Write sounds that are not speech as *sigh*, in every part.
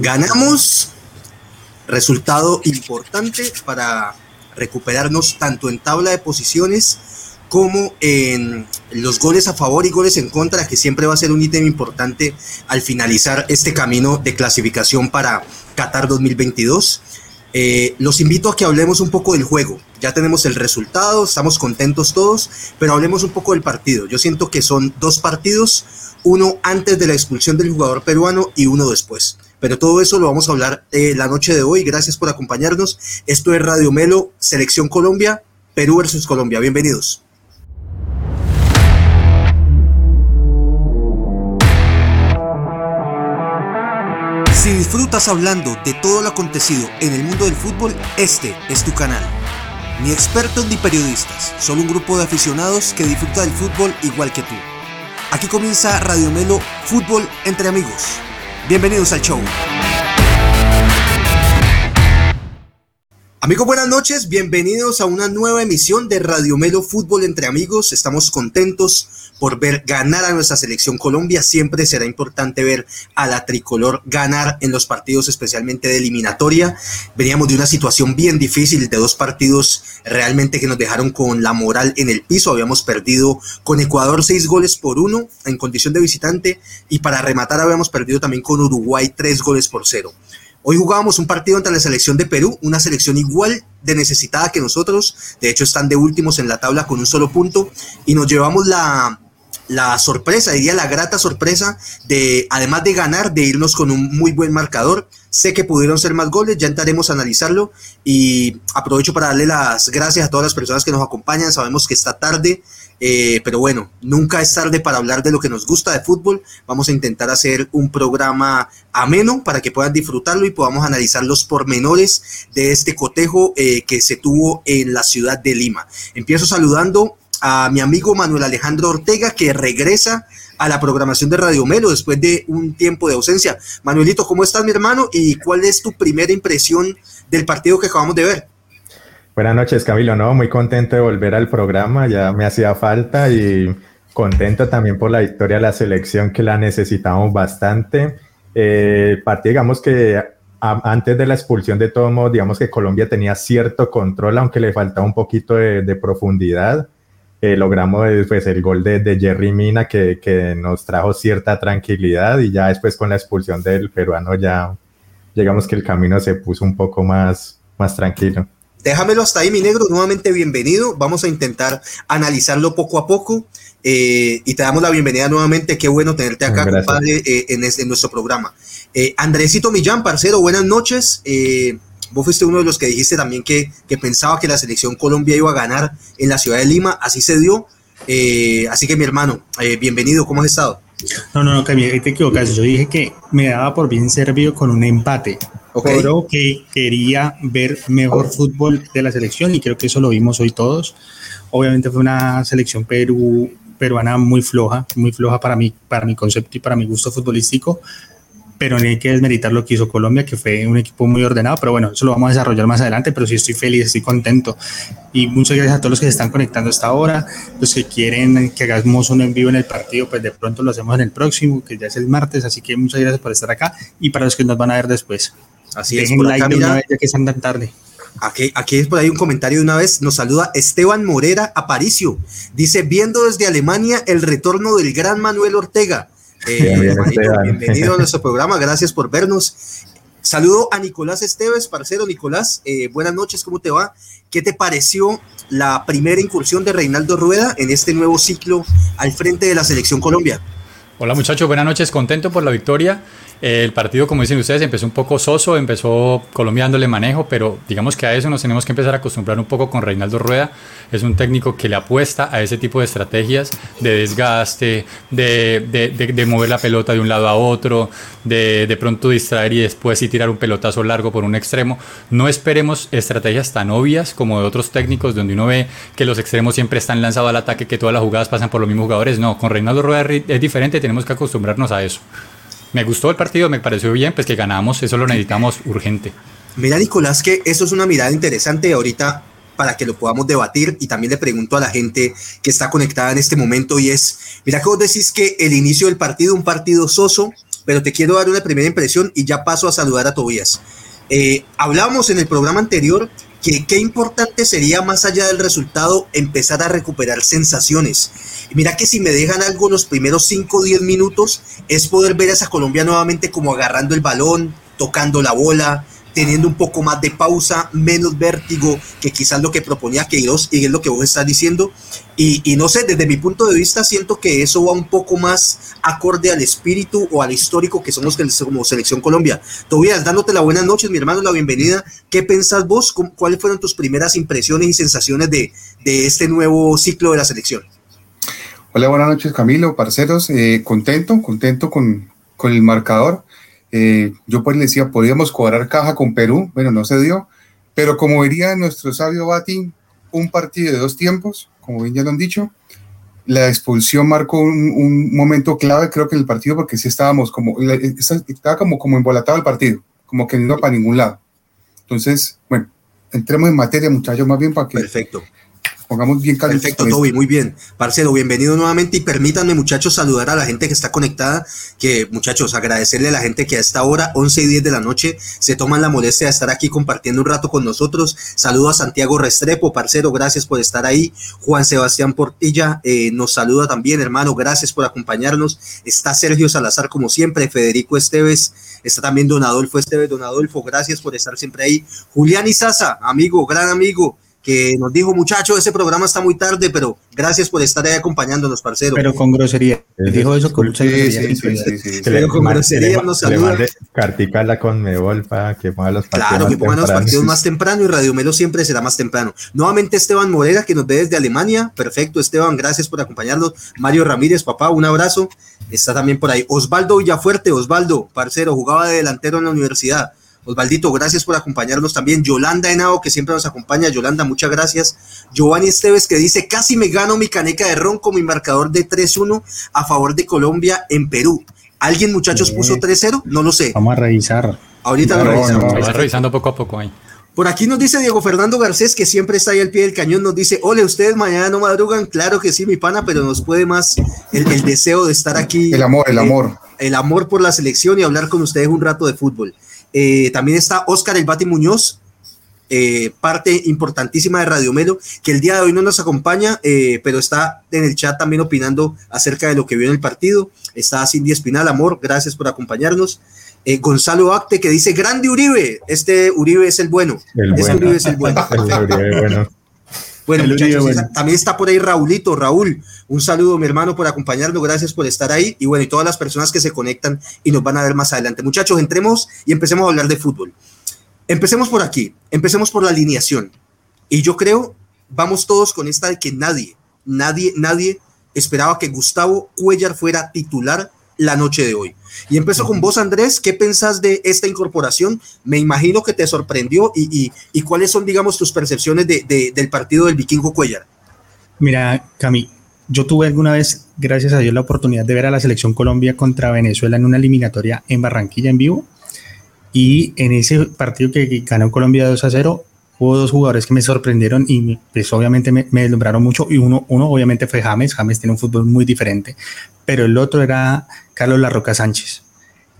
Ganamos, resultado importante para recuperarnos tanto en tabla de posiciones como en los goles a favor y goles en contra, que siempre va a ser un ítem importante al finalizar este camino de clasificación para Qatar 2022. Eh, los invito a que hablemos un poco del juego. Ya tenemos el resultado, estamos contentos todos, pero hablemos un poco del partido. Yo siento que son dos partidos, uno antes de la expulsión del jugador peruano y uno después. Pero todo eso lo vamos a hablar eh, la noche de hoy. Gracias por acompañarnos. Esto es Radio Melo, Selección Colombia, Perú versus Colombia. Bienvenidos. Si disfrutas hablando de todo lo acontecido en el mundo del fútbol, este es tu canal. Ni expertos ni periodistas, solo un grupo de aficionados que disfruta del fútbol igual que tú. Aquí comienza Radio Melo Fútbol entre amigos. Bienvenidos al show. Amigos, buenas noches, bienvenidos a una nueva emisión de Radio Melo Fútbol entre amigos. Estamos contentos por ver ganar a nuestra selección Colombia. Siempre será importante ver a la tricolor ganar en los partidos, especialmente de eliminatoria. Veníamos de una situación bien difícil, de dos partidos realmente que nos dejaron con la moral en el piso. Habíamos perdido con Ecuador seis goles por uno en condición de visitante y para rematar habíamos perdido también con Uruguay tres goles por cero. Hoy jugábamos un partido entre la selección de Perú, una selección igual de necesitada que nosotros, de hecho están de últimos en la tabla con un solo punto, y nos llevamos la, la sorpresa, diría la grata sorpresa de, además de ganar, de irnos con un muy buen marcador. Sé que pudieron ser más goles, ya entraremos a analizarlo y aprovecho para darle las gracias a todas las personas que nos acompañan. Sabemos que está tarde, eh, pero bueno, nunca es tarde para hablar de lo que nos gusta de fútbol. Vamos a intentar hacer un programa ameno para que puedan disfrutarlo y podamos analizar los pormenores de este cotejo eh, que se tuvo en la ciudad de Lima. Empiezo saludando a mi amigo Manuel Alejandro Ortega, que regresa a la programación de Radio Melo después de un tiempo de ausencia. Manuelito, ¿cómo estás, mi hermano? ¿Y cuál es tu primera impresión del partido que acabamos de ver? Buenas noches, Camilo. No, muy contento de volver al programa, ya me hacía falta y contento también por la victoria de la selección que la necesitamos bastante. Eh, digamos que antes de la expulsión de todos modos, digamos que Colombia tenía cierto control, aunque le faltaba un poquito de profundidad eh, logramos pues, el gol de, de Jerry Mina que, que, nos trajo cierta tranquilidad y ya después con la expulsión del peruano ya llegamos que el camino se puso un poco más, más tranquilo. Déjamelo hasta ahí, mi negro. Nuevamente bienvenido. Vamos a intentar analizarlo poco a poco. Eh, y te damos la bienvenida nuevamente. Qué bueno tenerte acá, compadre, eh, en, en, nuestro programa. Eh, Andresito Millán, parcero, buenas noches. Eh, Vos fuiste uno de los que dijiste también que, pensaba que la selección Colombia iba a ganar en la ciudad de Lima, así se dio. Eh, así que mi hermano, eh, bienvenido, ¿cómo has estado? No, no, no, Camila, te equivocas. Yo dije que me daba por bien servido con un empate. Pero que quería ver mejor fútbol de la selección y creo que eso lo vimos hoy todos. Obviamente fue una selección Perú, peruana muy floja, muy floja para mí, para mi concepto y para mi gusto futbolístico pero no hay que desmeritar lo que hizo Colombia, que fue un equipo muy ordenado, pero bueno, eso lo vamos a desarrollar más adelante, pero sí estoy feliz, estoy contento. Y muchas gracias a todos los que se están conectando hasta ahora, los que quieren que hagamos un en vivo en el partido, pues de pronto lo hacemos en el próximo, que ya es el martes, así que muchas gracias por estar acá y para los que nos van a ver después. Así es, por like acá, una vez ya que están tan tarde. Aquí, aquí es por ahí un comentario de una vez. Nos saluda Esteban Morera Aparicio. Dice: Viendo desde Alemania el retorno del gran Manuel Ortega. Eh, bienvenido a nuestro programa, gracias por vernos. Saludo a Nicolás Esteves, parcero Nicolás, eh, buenas noches, ¿cómo te va? ¿Qué te pareció la primera incursión de Reinaldo Rueda en este nuevo ciclo al frente de la selección Colombia? Hola muchachos, buenas noches, contento por la victoria. El partido, como dicen ustedes, empezó un poco soso, empezó colombiándole manejo, pero digamos que a eso nos tenemos que empezar a acostumbrar un poco con Reinaldo Rueda. Es un técnico que le apuesta a ese tipo de estrategias de desgaste, de, de, de, mover la pelota de un lado a otro, de de pronto distraer y después y tirar un pelotazo largo por un extremo. No esperemos estrategias tan obvias como de otros técnicos donde uno ve que los extremos siempre están lanzados al ataque, que todas las jugadas pasan por los mismos jugadores. No, con Reinaldo Rueda es diferente, tenemos que acostumbrarnos a eso. Me gustó el partido, me pareció bien, pues que ganamos, eso lo necesitamos urgente. Mira, Nicolás, que eso es una mirada interesante ahorita para que lo podamos debatir y también le pregunto a la gente que está conectada en este momento y es, mira que vos decís que el inicio del partido, un partido soso, pero te quiero dar una primera impresión y ya paso a saludar a Tobías. Eh, hablábamos en el programa anterior que qué importante sería más allá del resultado empezar a recuperar sensaciones. mira que si me dejan algo en los primeros 5 o 10 minutos es poder ver a esa Colombia nuevamente como agarrando el balón, tocando la bola, teniendo un poco más de pausa, menos vértigo que quizás lo que proponía Queiroz y es lo que vos estás diciendo. Y, no sé, desde mi punto de vista siento que eso va un poco más acorde al espíritu o al histórico que somos como Selección Colombia. Tobías, dándote la buenas noches, mi hermano, la bienvenida. ¿Qué pensás vos? ¿Cuáles fueron tus primeras impresiones y sensaciones de, este nuevo ciclo de la selección? Hola, buenas noches Camilo, parceros. Eh, contento, contento con, con el marcador. Eh, yo pues le decía, podíamos cuadrar caja con Perú, bueno, no se dio, pero como diría nuestro sabio Bati, un partido de dos tiempos, como bien ya lo han dicho, la expulsión marcó un, momento clave, creo que en el partido, porque sí estábamos como, estaba como, como embolatado el partido, como que no iba para ningún lado. Entonces, bueno, entremos en materia, muchachos, más bien para que Perfecto pongamos bien Perfecto, Toby, muy bien. Parcero, bienvenido nuevamente y permítanme, muchachos, saludar a la gente que está conectada, que, muchachos, agradecerle a la gente que a esta hora, 11 y 10 de la noche, se toman la molestia de estar aquí compartiendo un rato con nosotros. Saludo a Santiago Restrepo, parcero, gracias por estar ahí. Juan Sebastián Portilla eh, nos saluda también, hermano, gracias por acompañarnos. Está Sergio Salazar, como siempre, Federico Esteves, está también Don Adolfo Esteves, Don Adolfo, gracias por estar siempre ahí. Julián Izaza, amigo, gran amigo, que nos dijo, muchacho, ese programa está muy tarde, pero gracias por estar ahí acompañándonos, parcero. Pero con grosería. Dijo eso con mucha grosería. pero con grosería nos saluda. Carticala con Mebol para que ponga los partidos Claro, que pongan los partidos más temprano y Radio Melo siempre será más temprano. Nuevamente Esteban Morera, que nos ve desde Alemania. Perfecto, Esteban, gracias por acompañarnos. Mario Ramírez, papá, un abrazo. Está también por ahí. Osvaldo Villafuerte, Osvaldo, parcero, jugaba de delantero en la universidad. Osvaldito, gracias por acompañarnos también. Yolanda Henao, que siempre nos acompaña. Yolanda, muchas gracias. Giovanni Esteves, que dice, casi me gano mi caneca de ron con mi marcador de 3-1 a favor de Colombia en Perú. ¿Alguien, muchachos, puso 3-0? No lo sé. Vamos a revisar. Ahorita lo revisamos. Vamos revisando poco a poco ahí. Por aquí nos dice Diego Fernando Garcés, que siempre está ahí al pie del cañón, nos dice, ole, ustedes mañana no madrugan, claro que sí, mi pana, pero nos puede más el, deseo de estar aquí. El amor, el amor. El amor por la selección y hablar con ustedes un rato de fútbol. Eh, también está Oscar El Bati Muñoz, eh, parte importantísima de Radio Melo, que el día de hoy no nos acompaña, eh, pero está en el chat también opinando acerca de lo que vio en el partido. Está Cindy Espinal, amor, gracias por acompañarnos. Gonzalo Acte que dice, grande Uribe, este Uribe es el bueno. este Uribe es el *laughs* bueno. Bueno, muchachos, también está por ahí Raulito, Raúl, un saludo mi hermano por acompañarnos, gracias por estar ahí y bueno, y todas las personas que se conectan y nos van a ver más adelante. Muchachos, entremos y empecemos a hablar de fútbol. Empecemos por aquí, empecemos por la alineación. Y yo creo, vamos todos con esta de que nadie, nadie, nadie esperaba que Gustavo Cuellar fuera titular la noche de hoy. Y empezó con vos, Andrés. ¿Qué pensás de esta incorporación? Me imagino que te sorprendió y, cuáles son, digamos, tus percepciones de, del partido del Vikingo Cuellar. Mira, Cami, yo tuve alguna vez, gracias a Dios, la oportunidad de ver a la selección Colombia contra Venezuela en una eliminatoria en Barranquilla en vivo. Y en ese partido que ganó Colombia 2 a 0, hubo dos jugadores que me sorprendieron y pues obviamente me, me deslumbraron mucho y uno, uno obviamente fue James, James tiene un fútbol muy diferente, pero el otro era Carlos Larroca Sánchez.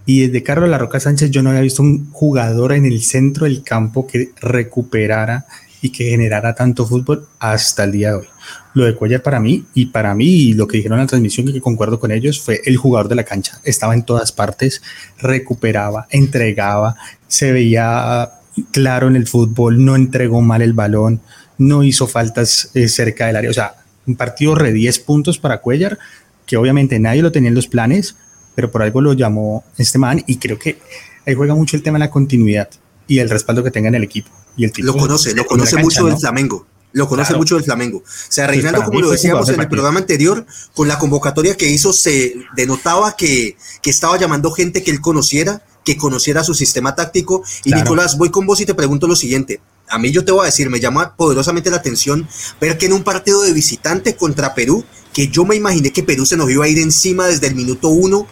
Y desde Carlos Larroca Sánchez yo no había visto un jugador en el centro del campo que recuperara y que generara tanto fútbol hasta el día de hoy. Lo de Cuellar para mí y para mí y lo que dijeron en la transmisión que concuerdo con ellos fue el jugador de la cancha. Estaba en todas partes, recuperaba, entregaba, se veía claro en el fútbol, no entregó mal el balón, no hizo faltas eh, cerca del área. O sea, un partido de 10 puntos para Cuellar, que obviamente nadie lo tenía en los planes, pero por algo lo llamó este man y creo que ahí juega mucho el tema de la continuidad y el respaldo que tenga en el equipo. Y el lo conoce, lo conoce mucho del Flamengo. Lo conoce mucho del Flamengo. O sea, Reinaldo, como lo decíamos en el programa anterior, con la convocatoria que hizo, se denotaba que, que estaba llamando gente que él conociera, que conociera su sistema táctico. Y Nicolás, voy con vos y te pregunto lo siguiente. A mí yo te voy a decir, me llama poderosamente la atención ver que en un partido de visitante contra Perú, que yo me imaginé que Perú se nos iba a ir encima desde el minuto uno,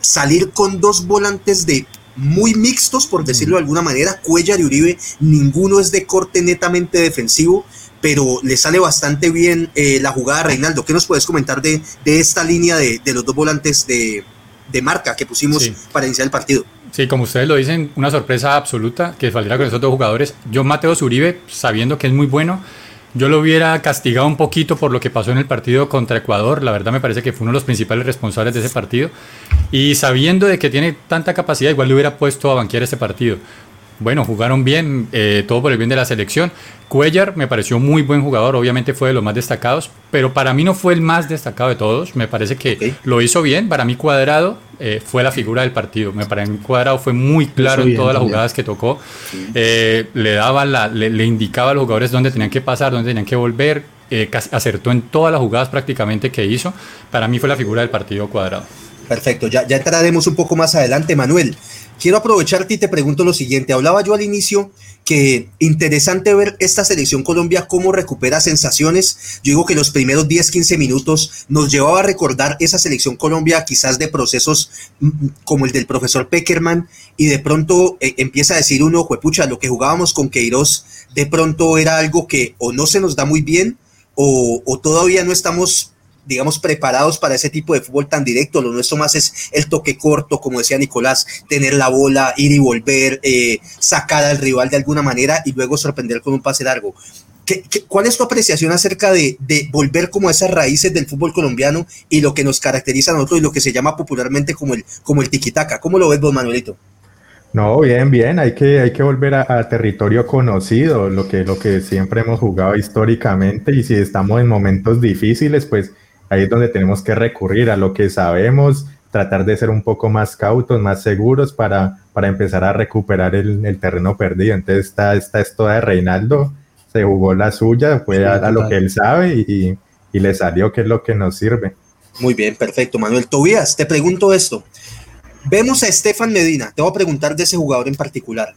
salir con dos volantes de muy mixtos, por decirlo de alguna manera, Cuellar y Uribe, ninguno es de corte netamente defensivo, pero le sale bastante bien eh, la jugada Reinaldo. ¿Qué nos puedes comentar de, de esta línea de, de los dos volantes de, de marca que pusimos para iniciar el partido. Sí, como ustedes lo dicen, una sorpresa absoluta que saliera con esos dos jugadores. Yo, Mateo Zuribe, sabiendo que es muy bueno, yo lo hubiera castigado un poquito por lo que pasó en el partido contra Ecuador. La verdad me parece que fue uno de los principales responsables de ese partido. Y sabiendo de que tiene tanta capacidad, igual le hubiera puesto a banquear este partido bueno, jugaron bien, eh, todo por el bien de la selección. Cuellar me pareció muy buen jugador, obviamente fue de los más destacados, pero para mí no fue el más destacado de todos. Me parece que lo hizo bien. Para mí, Cuadrado eh, fue la figura del partido. Me parece que Cuadrado fue muy claro en todas las jugadas que tocó. Eh, le daba la, le, indicaba a los jugadores dónde tenían que pasar, dónde tenían que volver. acertó en todas las jugadas prácticamente que hizo. Para mí fue la figura del partido Cuadrado. Perfecto, ya, ya entraremos un poco más adelante, Manuel. Quiero aprovecharte y te pregunto lo siguiente. Hablaba yo al inicio que interesante ver esta selección Colombia cómo recupera sensaciones. Yo digo que los primeros 10, 15 minutos nos llevaba a recordar esa selección Colombia quizás de procesos mm, mm, como el del profesor Peckerman y de pronto eh, empieza a decir uno, pucha, lo que jugábamos con Queiroz de pronto era algo que o no se nos da muy bien o, o todavía no estamos digamos, preparados para ese tipo de fútbol tan directo. Lo nuestro más es el toque corto, como decía Nicolás, tener la bola, ir y volver, eh, sacar al rival de alguna manera y luego sorprender con un pase largo. ¿Qué, cuál es tu apreciación acerca de, volver como a esas raíces del fútbol colombiano y lo que nos caracteriza a nosotros y lo que se llama popularmente como el, como el tiquitaca? ¿Cómo lo ves vos, Manuelito? No, bien, bien, hay que, hay que volver a, territorio conocido, lo que, lo que siempre hemos jugado históricamente y si estamos en momentos difíciles, pues ahí es donde tenemos que recurrir a lo que sabemos, tratar de ser un poco más cautos, más seguros para, para empezar a recuperar el, terreno perdido. Entonces, esta, esta es toda de Reinaldo, se jugó la suya, fue a, lo que él sabe y, y le salió que es lo que nos sirve. Muy bien, perfecto, Manuel. Tobías, te pregunto esto. Vemos a Estefan Medina, te voy a preguntar de ese jugador en particular.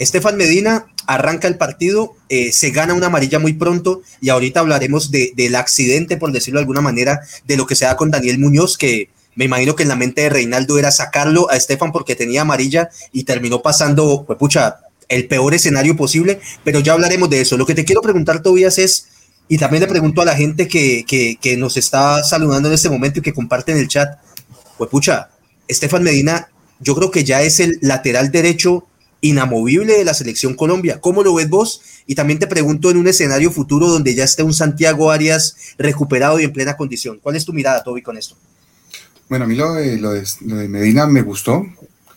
Estefan Medina arranca el partido, eh, se gana una amarilla muy pronto y ahorita hablaremos del accidente, por decirlo de alguna manera, de lo que se da con Daniel Muñoz, que me imagino que en la mente de Reinaldo era sacarlo a Estefan porque tenía amarilla y terminó pasando, pues pucha, el peor escenario posible, pero ya hablaremos de eso. Lo que te quiero preguntar, Tobias, es, y también le pregunto a la gente que, que, nos está saludando en este momento y que comparte en el chat, pues pucha, Estefan Medina, yo creo que ya es el lateral derecho inamovible de la selección Colombia. ¿Cómo lo ves vos? Y también te pregunto en un escenario futuro donde ya esté un Santiago Arias recuperado y en plena condición. ¿Cuál es tu mirada, Toby, con esto? Bueno, a mí lo de, lo de, Medina me gustó.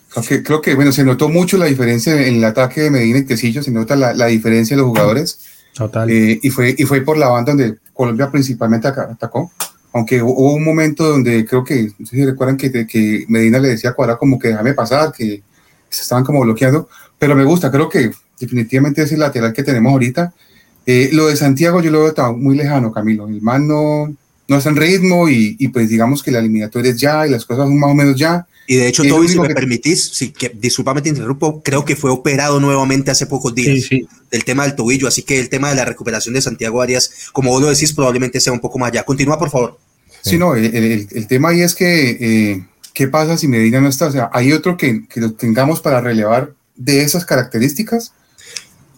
Creo que, creo que, bueno, se notó mucho la diferencia en el ataque de Medina y Tecillo, se nota la, la diferencia de los jugadores. Total. Eh, y, fue, y fue por la banda donde Colombia principalmente atacó. Aunque hubo un momento donde creo que, no sé si recuerdan que, que Medina le decía a Cuadra como que déjame pasar, que, se estaban como bloqueando, pero me gusta, creo que definitivamente es el lateral que tenemos ahorita. Eh, lo de Santiago yo lo veo muy lejano, Camilo. El man no, no está en ritmo y, y, pues digamos que la eliminatoria es ya y las cosas son más o menos ya. Y de hecho, Toby, si me permitís, sí, que, discúlpame te interrumpo, creo que fue operado nuevamente hace pocos días del tema del tobillo, así que el tema de la recuperación de Santiago Arias, como vos lo decís, probablemente sea un poco más allá. Continúa, por favor. Sí, no, el, el, el, tema ahí es que eh, ¿qué pasa si Medina no está? O sea, ¿hay otro que, que lo tengamos para relevar de esas características?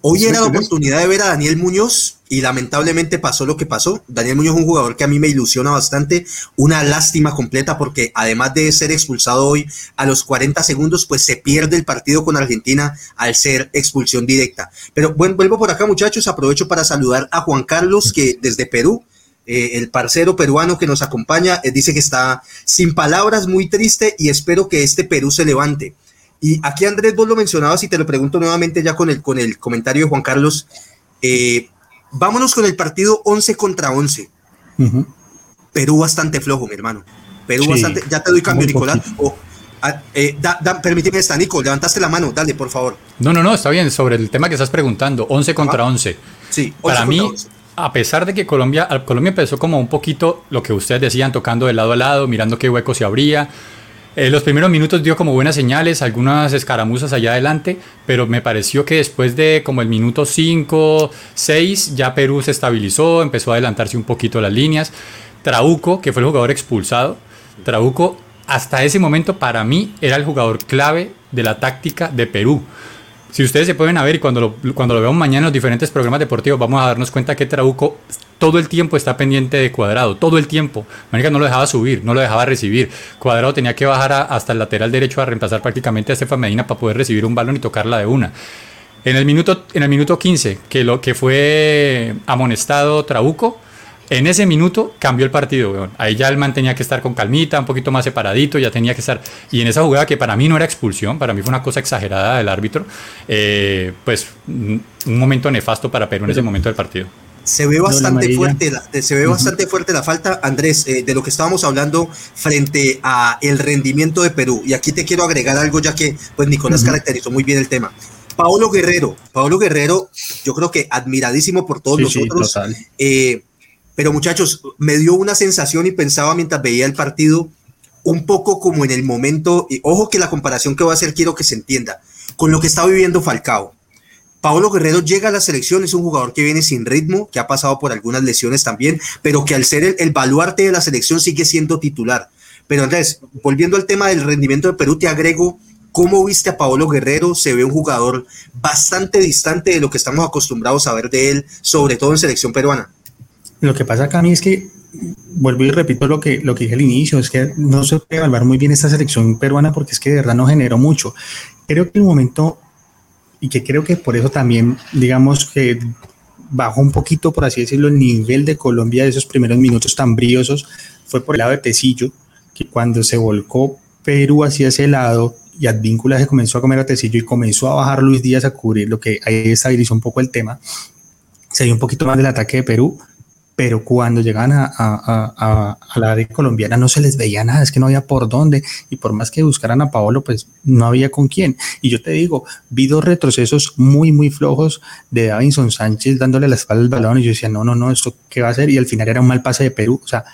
Hoy era la oportunidad de ver a Daniel Muñoz y lamentablemente pasó lo que pasó. Daniel Muñoz es un jugador que a mí me ilusiona bastante, una lástima completa porque además de ser expulsado hoy a los 40 segundos, pues se pierde el partido con Argentina al ser expulsión directa. Pero bueno, vuelvo por acá muchachos, aprovecho para saludar a Juan Carlos que desde Perú eh, el parcero peruano que nos acompaña, eh, dice que está sin palabras, muy triste y espero que este Perú se levante. Y aquí Andrés, vos lo mencionabas y te lo pregunto nuevamente ya con el, con el comentario de Juan Carlos. Eh, vámonos con el partido 11 contra 11. Perú bastante flojo, mi hermano. Perú bastante, ya te doy cambio, Nicolás. Ah, permíteme esta, Nico, levantaste la mano, dale, por favor. No, no, no, está bien, sobre el tema que estás preguntando, 11 contra 11. Sí, Para mí, a pesar de que Colombia, Colombia empezó como un poquito lo que ustedes decían, tocando de lado a lado, mirando qué hueco se abría. Eh, los primeros minutos dio como buenas señales, algunas escaramuzas allá adelante, pero me pareció que después de como el minuto 5, 6, ya Perú se estabilizó, empezó a adelantarse un poquito las líneas. Trauco, que fue el jugador expulsado, Trauco hasta ese momento para mí era el jugador clave de la táctica de Perú. Si ustedes se pueden ver y cuando lo, cuando lo veamos mañana en los diferentes programas deportivos, vamos a darnos cuenta que Trauco todo el tiempo está pendiente de Cuadrado, todo el tiempo. Marica no lo dejaba subir, no lo dejaba recibir. Cuadrado tenía que bajar hasta el lateral derecho a reemplazar prácticamente a Estefan Medina para poder recibir un balón y tocarla de una. En el minuto, en el minuto 15, que, lo, que fue amonestado Trabuco, en ese minuto cambió el partido, Ahí ya el man tenía que estar con calmita, un poquito más separadito, ya tenía que estar. Y en esa jugada que para mí no era expulsión, para mí fue una cosa exagerada del árbitro, eh, pues un momento nefasto para Perú en ese momento del partido. Se ve bastante fuerte, la, se ve bastante fuerte la falta, Andrés, eh, de lo que estábamos hablando frente a el rendimiento de Perú. Y aquí te quiero agregar algo, ya que pues Nicolás caracterizó muy bien el tema. Paolo Guerrero, Paolo Guerrero, yo creo que admiradísimo por todos nosotros. Eh, pero muchachos, me dio una sensación y pensaba mientras veía el partido un poco como en el momento, y ojo que la comparación que voy a hacer quiero que se entienda, con lo que está viviendo Falcao. Pablo Guerrero llega a la selección, es un jugador que viene sin ritmo, que ha pasado por algunas lesiones también, pero que al ser el, baluarte de la selección sigue siendo titular. Pero Andrés, volviendo al tema del rendimiento de Perú, te agrego, ¿cómo viste a Paolo Guerrero? Se ve un jugador bastante distante de lo que estamos acostumbrados a ver de él, sobre todo en selección peruana. Lo que pasa acá a mí es que, vuelvo y repito lo que, lo que dije al inicio, es que no se puede evaluar muy bien esta selección peruana porque es que de verdad no generó mucho. Creo que el momento y que creo que por eso también, digamos que bajó un poquito, por así decirlo, el nivel de Colombia de esos primeros minutos tan briosos, fue por el lado de Tecillo, que cuando se volcó Perú hacia ese lado y Advíncula se comenzó a comer a Tecillo y comenzó a bajar Luis Díaz a cubrir, lo que ahí estabilizó un poco el tema, se dio un poquito más del ataque de Perú, pero cuando llegaban a, la área colombiana no se les veía nada, es que no había por dónde, y por más que buscaran a Paolo, pues no había con quién. Y yo te digo, vi dos retrocesos muy, muy flojos de Davinson Sánchez dándole la espalda al balón, y yo decía, no, no, no, ¿esto qué va a hacer? Y al final era un mal pase de Perú, o sea,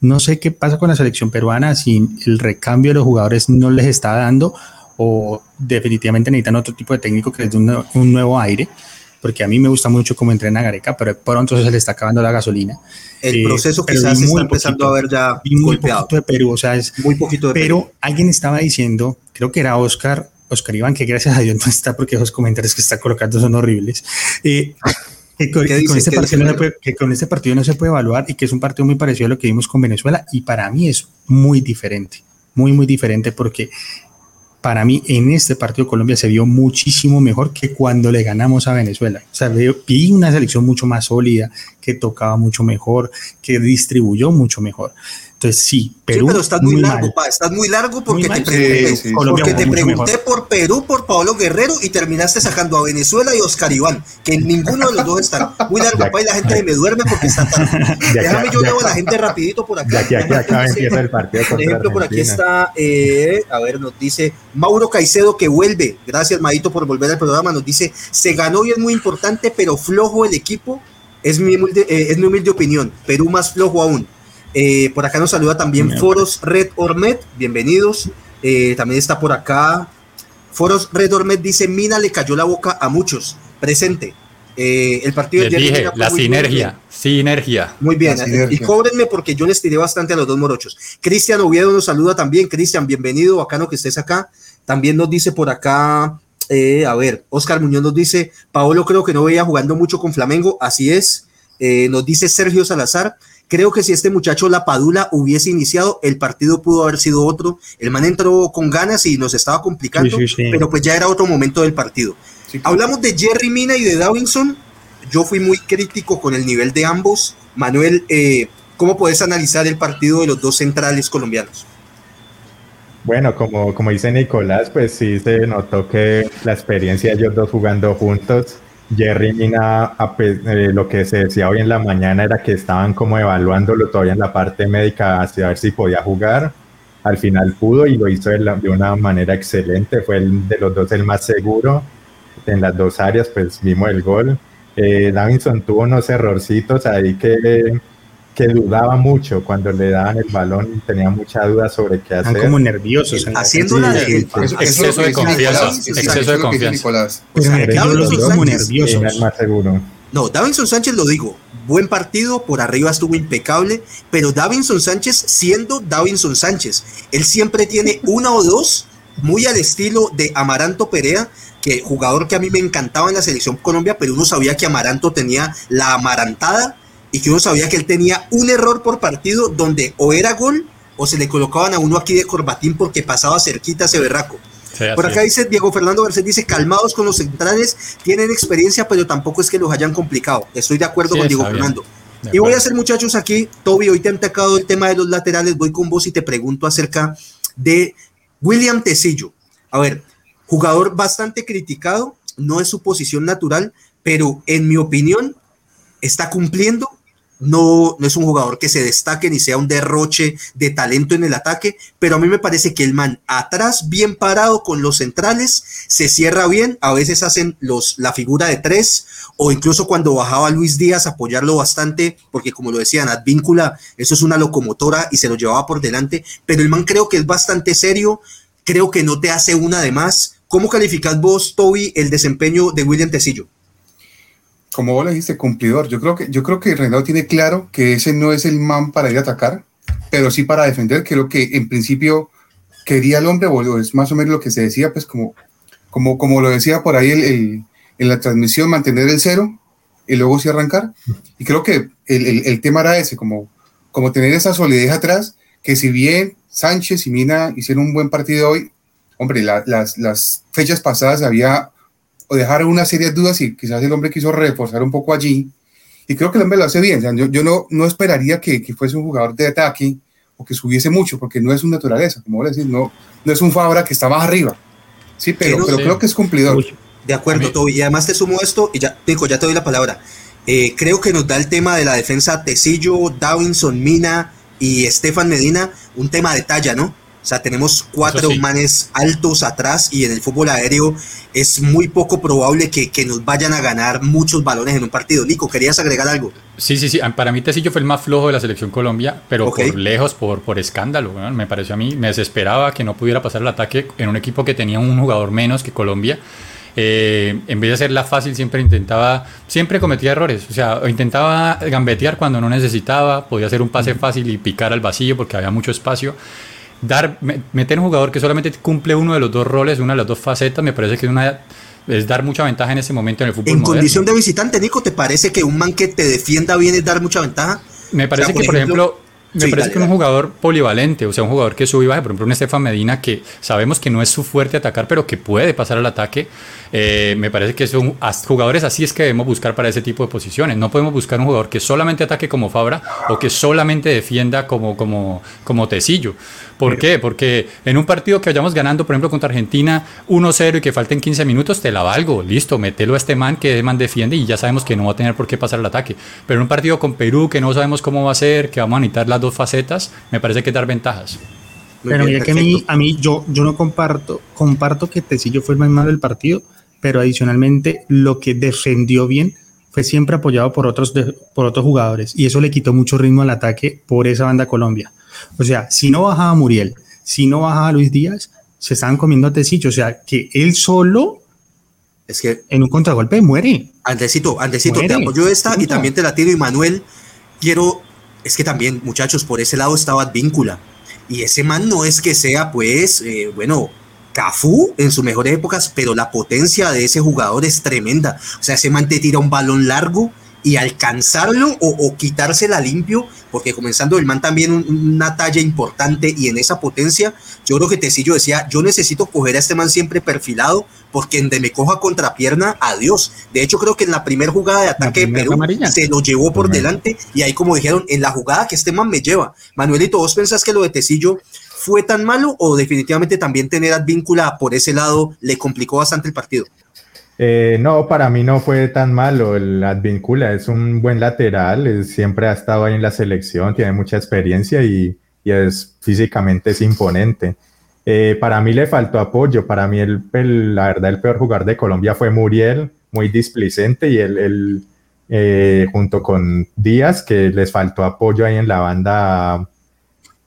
no sé qué pasa con la selección peruana, si el recambio de los jugadores no les está dando, o definitivamente necesitan otro tipo de técnico que les dé un nuevo aire porque a mí me gusta mucho cómo entrena Gareca, pero pronto se le está acabando la gasolina. El eh, proceso quizás se está empezando a ver ya muy poquito de Perú, o sea, es muy poquito de Pero alguien estaba diciendo, creo que era Oscar, Oscar Iván, que gracias a Dios no está porque esos comentarios que está colocando son horribles. Eh, que, con, este partido no puede, que con este partido no se puede evaluar y que es un partido muy parecido a lo que vimos con Venezuela y para mí es muy diferente, muy, muy diferente porque para mí en este partido Colombia se vio muchísimo mejor que cuando le ganamos a Venezuela. O sea, vi una selección mucho más sólida, que tocaba mucho mejor, que distribuyó mucho mejor. Entonces sí, Perú. Sí, pero estás muy, largo, pa, estás muy largo porque te pregunté, porque te pregunté por Perú, por Pablo Guerrero y terminaste sacando a Venezuela y Oscar Iván, que ninguno de los dos están. Muy largo, pa, y la gente me duerme porque está tan. *laughs* Déjame yo leo a la gente rapidito por acá. Aquí, aquí, acá empieza el partido. *laughs* Por ejemplo, por aquí está, eh, a ver, nos dice Mauro Caicedo que vuelve. Gracias, Maito, por volver al programa. Nos dice, se ganó y es muy importante, pero flojo el equipo. Es mi humilde, eh, es mi humilde opinión. Perú más flojo aún eh, por acá nos saluda también Foros Red Ormet, bienvenidos. Eh, también está por acá. Foros Red Ormet dice: Mina le cayó la boca a muchos. Presente. Eh, el partido de dije, la sinergia, sinergia. Muy bien, y cóbrenme porque yo les tiré bastante a los dos morochos. Cristian Oviedo nos saluda también. Cristian, bienvenido, bacano que estés acá. También nos dice por acá, a ver, Oscar Muñoz nos dice, Paolo creo que no veía jugando mucho con Flamengo, así es. nos dice Sergio Salazar, Creo que si este muchacho La Padula hubiese iniciado, el partido pudo haber sido otro. El man entró con ganas y nos estaba complicando, pero pues ya era otro momento del partido. Hablamos de Jerry Mina y de Davinson. Yo fui muy crítico con el nivel de ambos. Manuel, eh, ¿cómo puedes analizar el partido de los dos centrales colombianos? Bueno, como, como dice Nicolás, pues sí se notó que la experiencia de ellos dos jugando juntos Jerry Mina, eh, lo que se decía hoy en la mañana era que estaban como evaluándolo todavía en la parte médica hacia ver si podía jugar. Al final pudo y lo hizo de, una manera excelente. Fue el de los dos el más seguro. En las dos áreas, pues vimos el gol. Eh, Davinson tuvo unos errorcitos ahí que que dudaba mucho cuando le daban el balón, tenía mucha duda sobre qué hacer. como nerviosos. Haciendo la exceso de confianza. Exceso de confianza. como nerviosos. más seguro. No, Davinson Sánchez lo digo, buen partido, por arriba estuvo impecable, pero Davinson Sánchez siendo Davinson Sánchez, él siempre tiene una o dos muy al estilo de Amaranto Perea, que jugador que a mí me encantaba en la selección Colombia, pero uno sabía que Amaranto tenía la amarantada y que uno sabía que él tenía un error por partido donde o era gol o se le colocaban a uno aquí de corbatín porque pasaba cerquita ese berraco. por acá dice Diego Fernando Garcés, dice, calmados con los centrales, tienen experiencia, pero tampoco es que los hayan complicado. Estoy de acuerdo con Diego Fernando. y voy a hacer, muchachos, aquí, Toby, hoy te han tocado el tema de los laterales, voy con vos y te pregunto acerca de William Tecillo. A ver, jugador bastante criticado, no es su posición natural, pero en mi opinión está cumpliendo no, no es un jugador que se destaque ni sea un derroche de talento en el ataque, pero a mí me parece que el man atrás, bien parado con los centrales, se cierra bien, a veces hacen los, la figura de tres, o incluso cuando bajaba Luis Díaz, apoyarlo bastante, porque como lo decían, Advíncula, eso es una locomotora y se lo llevaba por delante, pero el man creo que es bastante serio, creo que no te hace una de más. ¿Cómo calificas vos, Toby, el desempeño de William Tecillo? Como vos le dijiste, cumplidor. Yo creo que, yo creo que Reinaldo tiene claro que ese no es el man para ir a atacar, pero sí para defender, que lo que en principio quería el hombre, o es más o menos lo que se decía, pues como, como, como lo decía por ahí el, en la transmisión, mantener el cero y luego sí arrancar. Y creo que el, el, tema era ese, como, como tener esa solidez atrás, que si bien Sánchez y Mina hicieron un buen partido hoy, hombre, las, las fechas pasadas había o dejar una serie de dudas y quizás el hombre quiso reforzar un poco allí. Y creo que el hombre lo hace bien. yo, yo no, no esperaría que, que, fuese un jugador de ataque o que subiese mucho, porque no es su naturaleza, como vos decís, no, no es un Fabra que está más arriba. Sí, pero, pero creo que es cumplidor. De acuerdo, Toby. Y además te sumo esto, y ya, Pico, ya te doy la palabra. Eh, creo que nos da el tema de la defensa Tecillo, Davinson, Mina y Estefan Medina, un tema de talla, ¿no? O sea, tenemos cuatro manes altos atrás y en el fútbol aéreo es muy poco probable que, nos vayan a ganar muchos balones en un partido. Nico, ¿querías agregar algo? Sí, sí, sí. Para mí Tecillo fue el más flojo de la selección Colombia, pero por lejos, por, por escándalo. Me pareció a mí, me desesperaba que no pudiera pasar el ataque en un equipo que tenía un jugador menos que Colombia. Eh, en vez de hacerla fácil, siempre intentaba, siempre cometía errores. O sea, intentaba gambetear cuando no necesitaba, podía hacer un pase fácil y picar al vacío porque había mucho espacio dar, meter un jugador que solamente cumple uno de los dos roles, una de las dos facetas, me parece que es una es dar mucha ventaja en ese momento en el fútbol. En condición de visitante, Nico, ¿te parece que un man que te defienda bien es dar mucha ventaja? Me parece que, por ejemplo me parece que es un jugador polivalente, o sea, un jugador que sube y baja, por ejemplo, un Estefan Medina que sabemos que no es su fuerte atacar, pero que puede pasar al ataque. Eh, me parece que son jugadores así es que debemos buscar para ese tipo de posiciones. No podemos buscar un jugador que solamente ataque como Fabra o que solamente defienda como, como, como Tecillo. ¿Por qué? Porque en un partido que vayamos ganando, por ejemplo, contra Argentina 1-0 y que falten 15 minutos, te la valgo. Listo, mételo a este man que man defiende y ya sabemos que no va a tener por qué pasar el ataque. Pero en un partido con Perú que no sabemos cómo va a ser, que vamos a necesitar las dos facetas, me parece que dar ventajas. pero mira que a mí, a mí yo, yo no comparto, comparto que Tecillo fue el más malo del partido, pero adicionalmente lo que defendió bien fue siempre apoyado por otros, por otros jugadores y eso le quitó mucho ritmo al ataque por esa banda Colombia. O sea, si no bajaba Muriel, si no bajaba Luis Díaz, se estaban comiendo a Tecillo. O sea, que él solo es que en un contragolpe muere. Andesito, Andesito, te apoyo esta y también te la tiro. Y Manuel, quiero, es que también, muchachos, por ese lado estaba Advíncula. Y ese man no es que sea, pues, eh, bueno, Cafú en sus mejores épocas, pero la potencia de ese jugador es tremenda. O sea, ese man te tira un balón largo y alcanzarlo o, quitársela limpio, porque comenzando el man también una talla importante y en esa potencia, yo creo que Tecillo decía, yo necesito coger a este man siempre perfilado, porque en de me coja contrapierna, adiós. De hecho, creo que en la primera jugada de ataque de Perú se lo llevó por delante y ahí como dijeron, en la jugada que este man me lleva. Manuelito, ¿vos pensás que lo de Tecillo fue tan malo o definitivamente también tener Advíncula por ese lado le complicó bastante el partido? Eh, no, para mí no fue tan malo. El Advíncula es un buen lateral, siempre ha estado ahí en la selección, tiene mucha experiencia y, es físicamente es imponente. Eh, para mí le faltó apoyo. Para mí, el, la verdad, el peor jugador de Colombia fue Muriel, muy displicente y él, eh, junto con Díaz, que les faltó apoyo ahí en la banda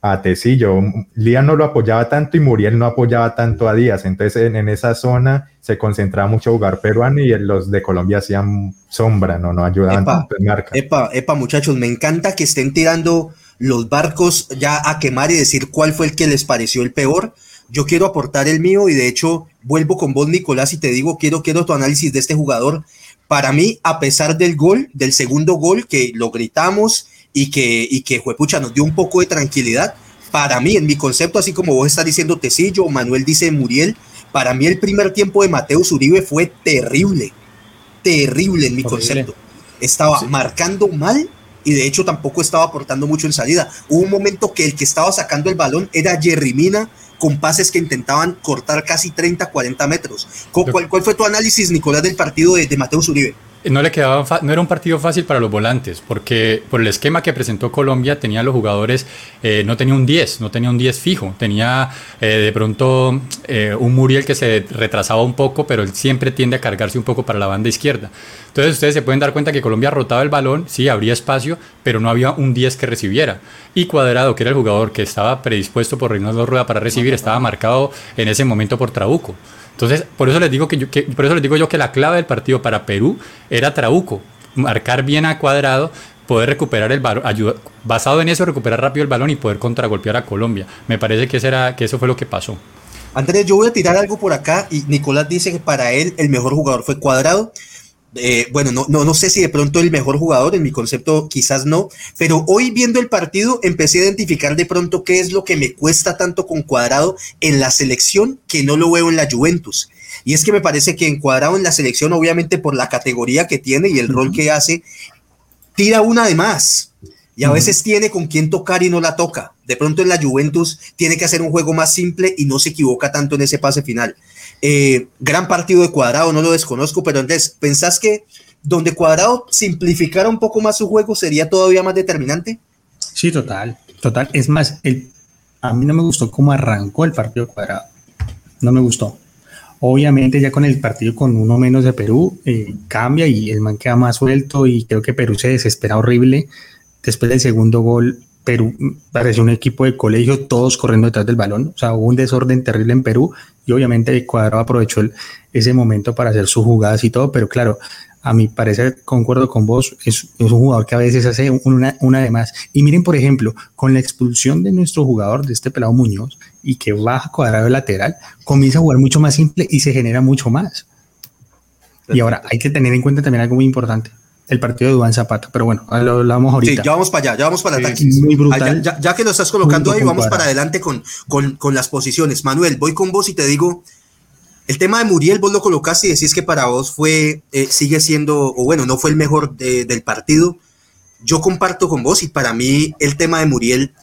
a Tecillo. Lía no lo apoyaba tanto y Muriel no apoyaba tanto a Díaz. Entonces en, esa zona se concentraba mucho jugar peruano y los de Colombia hacían sombra, no, no ayudaban epa, tanto en marca. Epa, epa, muchachos, me encanta que estén tirando los barcos ya a quemar y decir cuál fue el que les pareció el peor. Yo quiero aportar el mío y de hecho vuelvo con vos, Nicolás, y te digo, quiero, quiero tu análisis de este jugador para mí, a pesar del gol, del segundo gol, que lo gritamos y que, y que Juepucha nos dio un poco de tranquilidad, para mí, en mi concepto, así como vos estás diciendo Tecillo, Manuel dice Muriel, para mí el primer tiempo de Mateo Uribe fue terrible, terrible en mi concepto. Estaba marcando mal y de hecho tampoco estaba aportando mucho en salida. Hubo un momento que el que estaba sacando el balón era Jerry Mina con pases que intentaban cortar casi 30, 40 metros. ¿Cuál, cuál fue tu análisis, Nicolás, del partido de, de Mateo Uribe? No le quedaba no era un partido fácil para los volantes porque por el esquema que presentó Colombia tenía los jugadores eh, no tenía un 10 no tenía un 10 fijo. Tenía eh, de pronto eh, un Muriel que se retrasaba un poco pero siempre tiende a cargarse un poco para la banda izquierda. Entonces ustedes se pueden dar cuenta que Colombia rotaba el balón sí habría espacio pero no había un 10 que recibiera. Y Cuadrado que era el jugador que estaba predispuesto por Reynoso Rueda para recibir estaba marcado en ese momento por Trabuco entonces, por eso les digo que, yo, por eso les digo yo que la clave del partido para Perú era Trauco, marcar bien a cuadrado, poder recuperar el balón, basado en eso recuperar rápido el balón y poder contragolpear a Colombia. Me parece que, era, que eso fue lo que pasó. Andrés, yo voy a tirar algo por acá y Nicolás dice que para él el mejor jugador fue Cuadrado. Eh, bueno, no, no, no sé si de pronto el mejor jugador, en mi concepto quizás no, pero hoy viendo el partido empecé a identificar de pronto qué es lo que me cuesta tanto con Cuadrado en la selección que no lo veo en la Juventus. Y es que me parece que en Cuadrado en la selección, obviamente por la categoría que tiene y el rol que hace, tira una de más. Y a veces tiene con quién tocar y no la toca. De pronto en la Juventus tiene que hacer un juego más simple y no se equivoca tanto en ese pase final. Eh, gran partido de Cuadrado, no lo desconozco, pero entonces, ¿pensás que donde Cuadrado simplificara un poco más su juego sería todavía más determinante? Sí, total, total. Es más, a mí no me gustó cómo arrancó el partido Cuadrado. No me gustó. Obviamente ya con el partido con uno menos de Perú eh, cambia y el man queda más suelto y creo que Perú se desespera horrible. Después del segundo gol Perú pareció un equipo de colegio, todos corriendo detrás del balón. O sea, hubo un desorden terrible en Perú y obviamente Cuadrado aprovechó ese momento para hacer sus jugadas y todo, pero claro, a mi parecer, concuerdo con vos, es, un jugador que a veces hace una, una de más. Y miren, por ejemplo, con la expulsión de nuestro jugador, de este pelado Muñoz, y que baja cuadrado lateral, comienza a jugar mucho más simple y se genera mucho más. Y ahora hay que tener en cuenta también algo muy importante el partido de Duván Zapata, pero bueno, lo hablamos ahorita. Sí, ya vamos para allá, ya vamos para el Muy brutal. Ya, que lo estás colocando ahí, vamos para adelante con, con, las posiciones. Manuel, voy con vos y te digo, el tema de Muriel, vos lo colocaste y decís que para vos fue, eh, sigue siendo, o bueno, no fue el mejor del partido. Yo comparto con vos y para mí el tema de Muriel,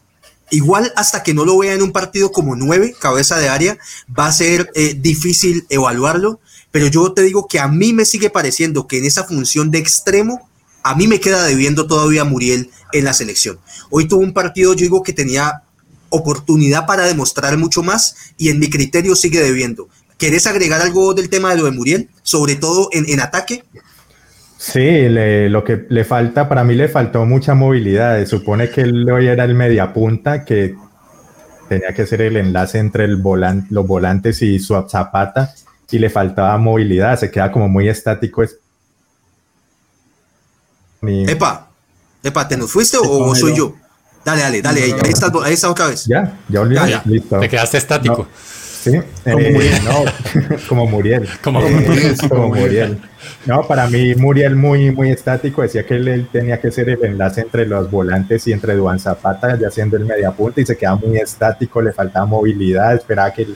igual hasta que no lo vea en un partido como nueve, cabeza de área, va a ser eh, difícil evaluarlo pero yo te digo que a mí me sigue pareciendo que en esa función de extremo, a mí me queda debiendo todavía Muriel en la selección. Hoy tuvo un partido, yo digo que tenía oportunidad para demostrar mucho más y en mi criterio sigue debiendo. ¿Querés agregar algo del tema de lo de Muriel, sobre todo en, ataque? Sí, lo que le falta, para mí le faltó mucha movilidad. Supone que él hoy era el mediapunta, que tenía que ser el enlace entre los volantes y su zapata, y le faltaba movilidad, se queda como muy estático. Epa, epa, ¿te nos fuiste o soy yo? Dale, dale, dale, ahí, está, ahí está otra vez. Ya, ya olvidé, ya, listo. Te quedaste estático. Sí, como eh, Muriel. No, *laughs* como Muriel. como, Muriel. como Muriel. No, para mí Muriel muy, muy estático. Decía que él, tenía que ser el enlace entre los volantes y entre Duan Zapata, ya siendo el mediapunta, y se quedaba muy estático, le faltaba movilidad, esperaba que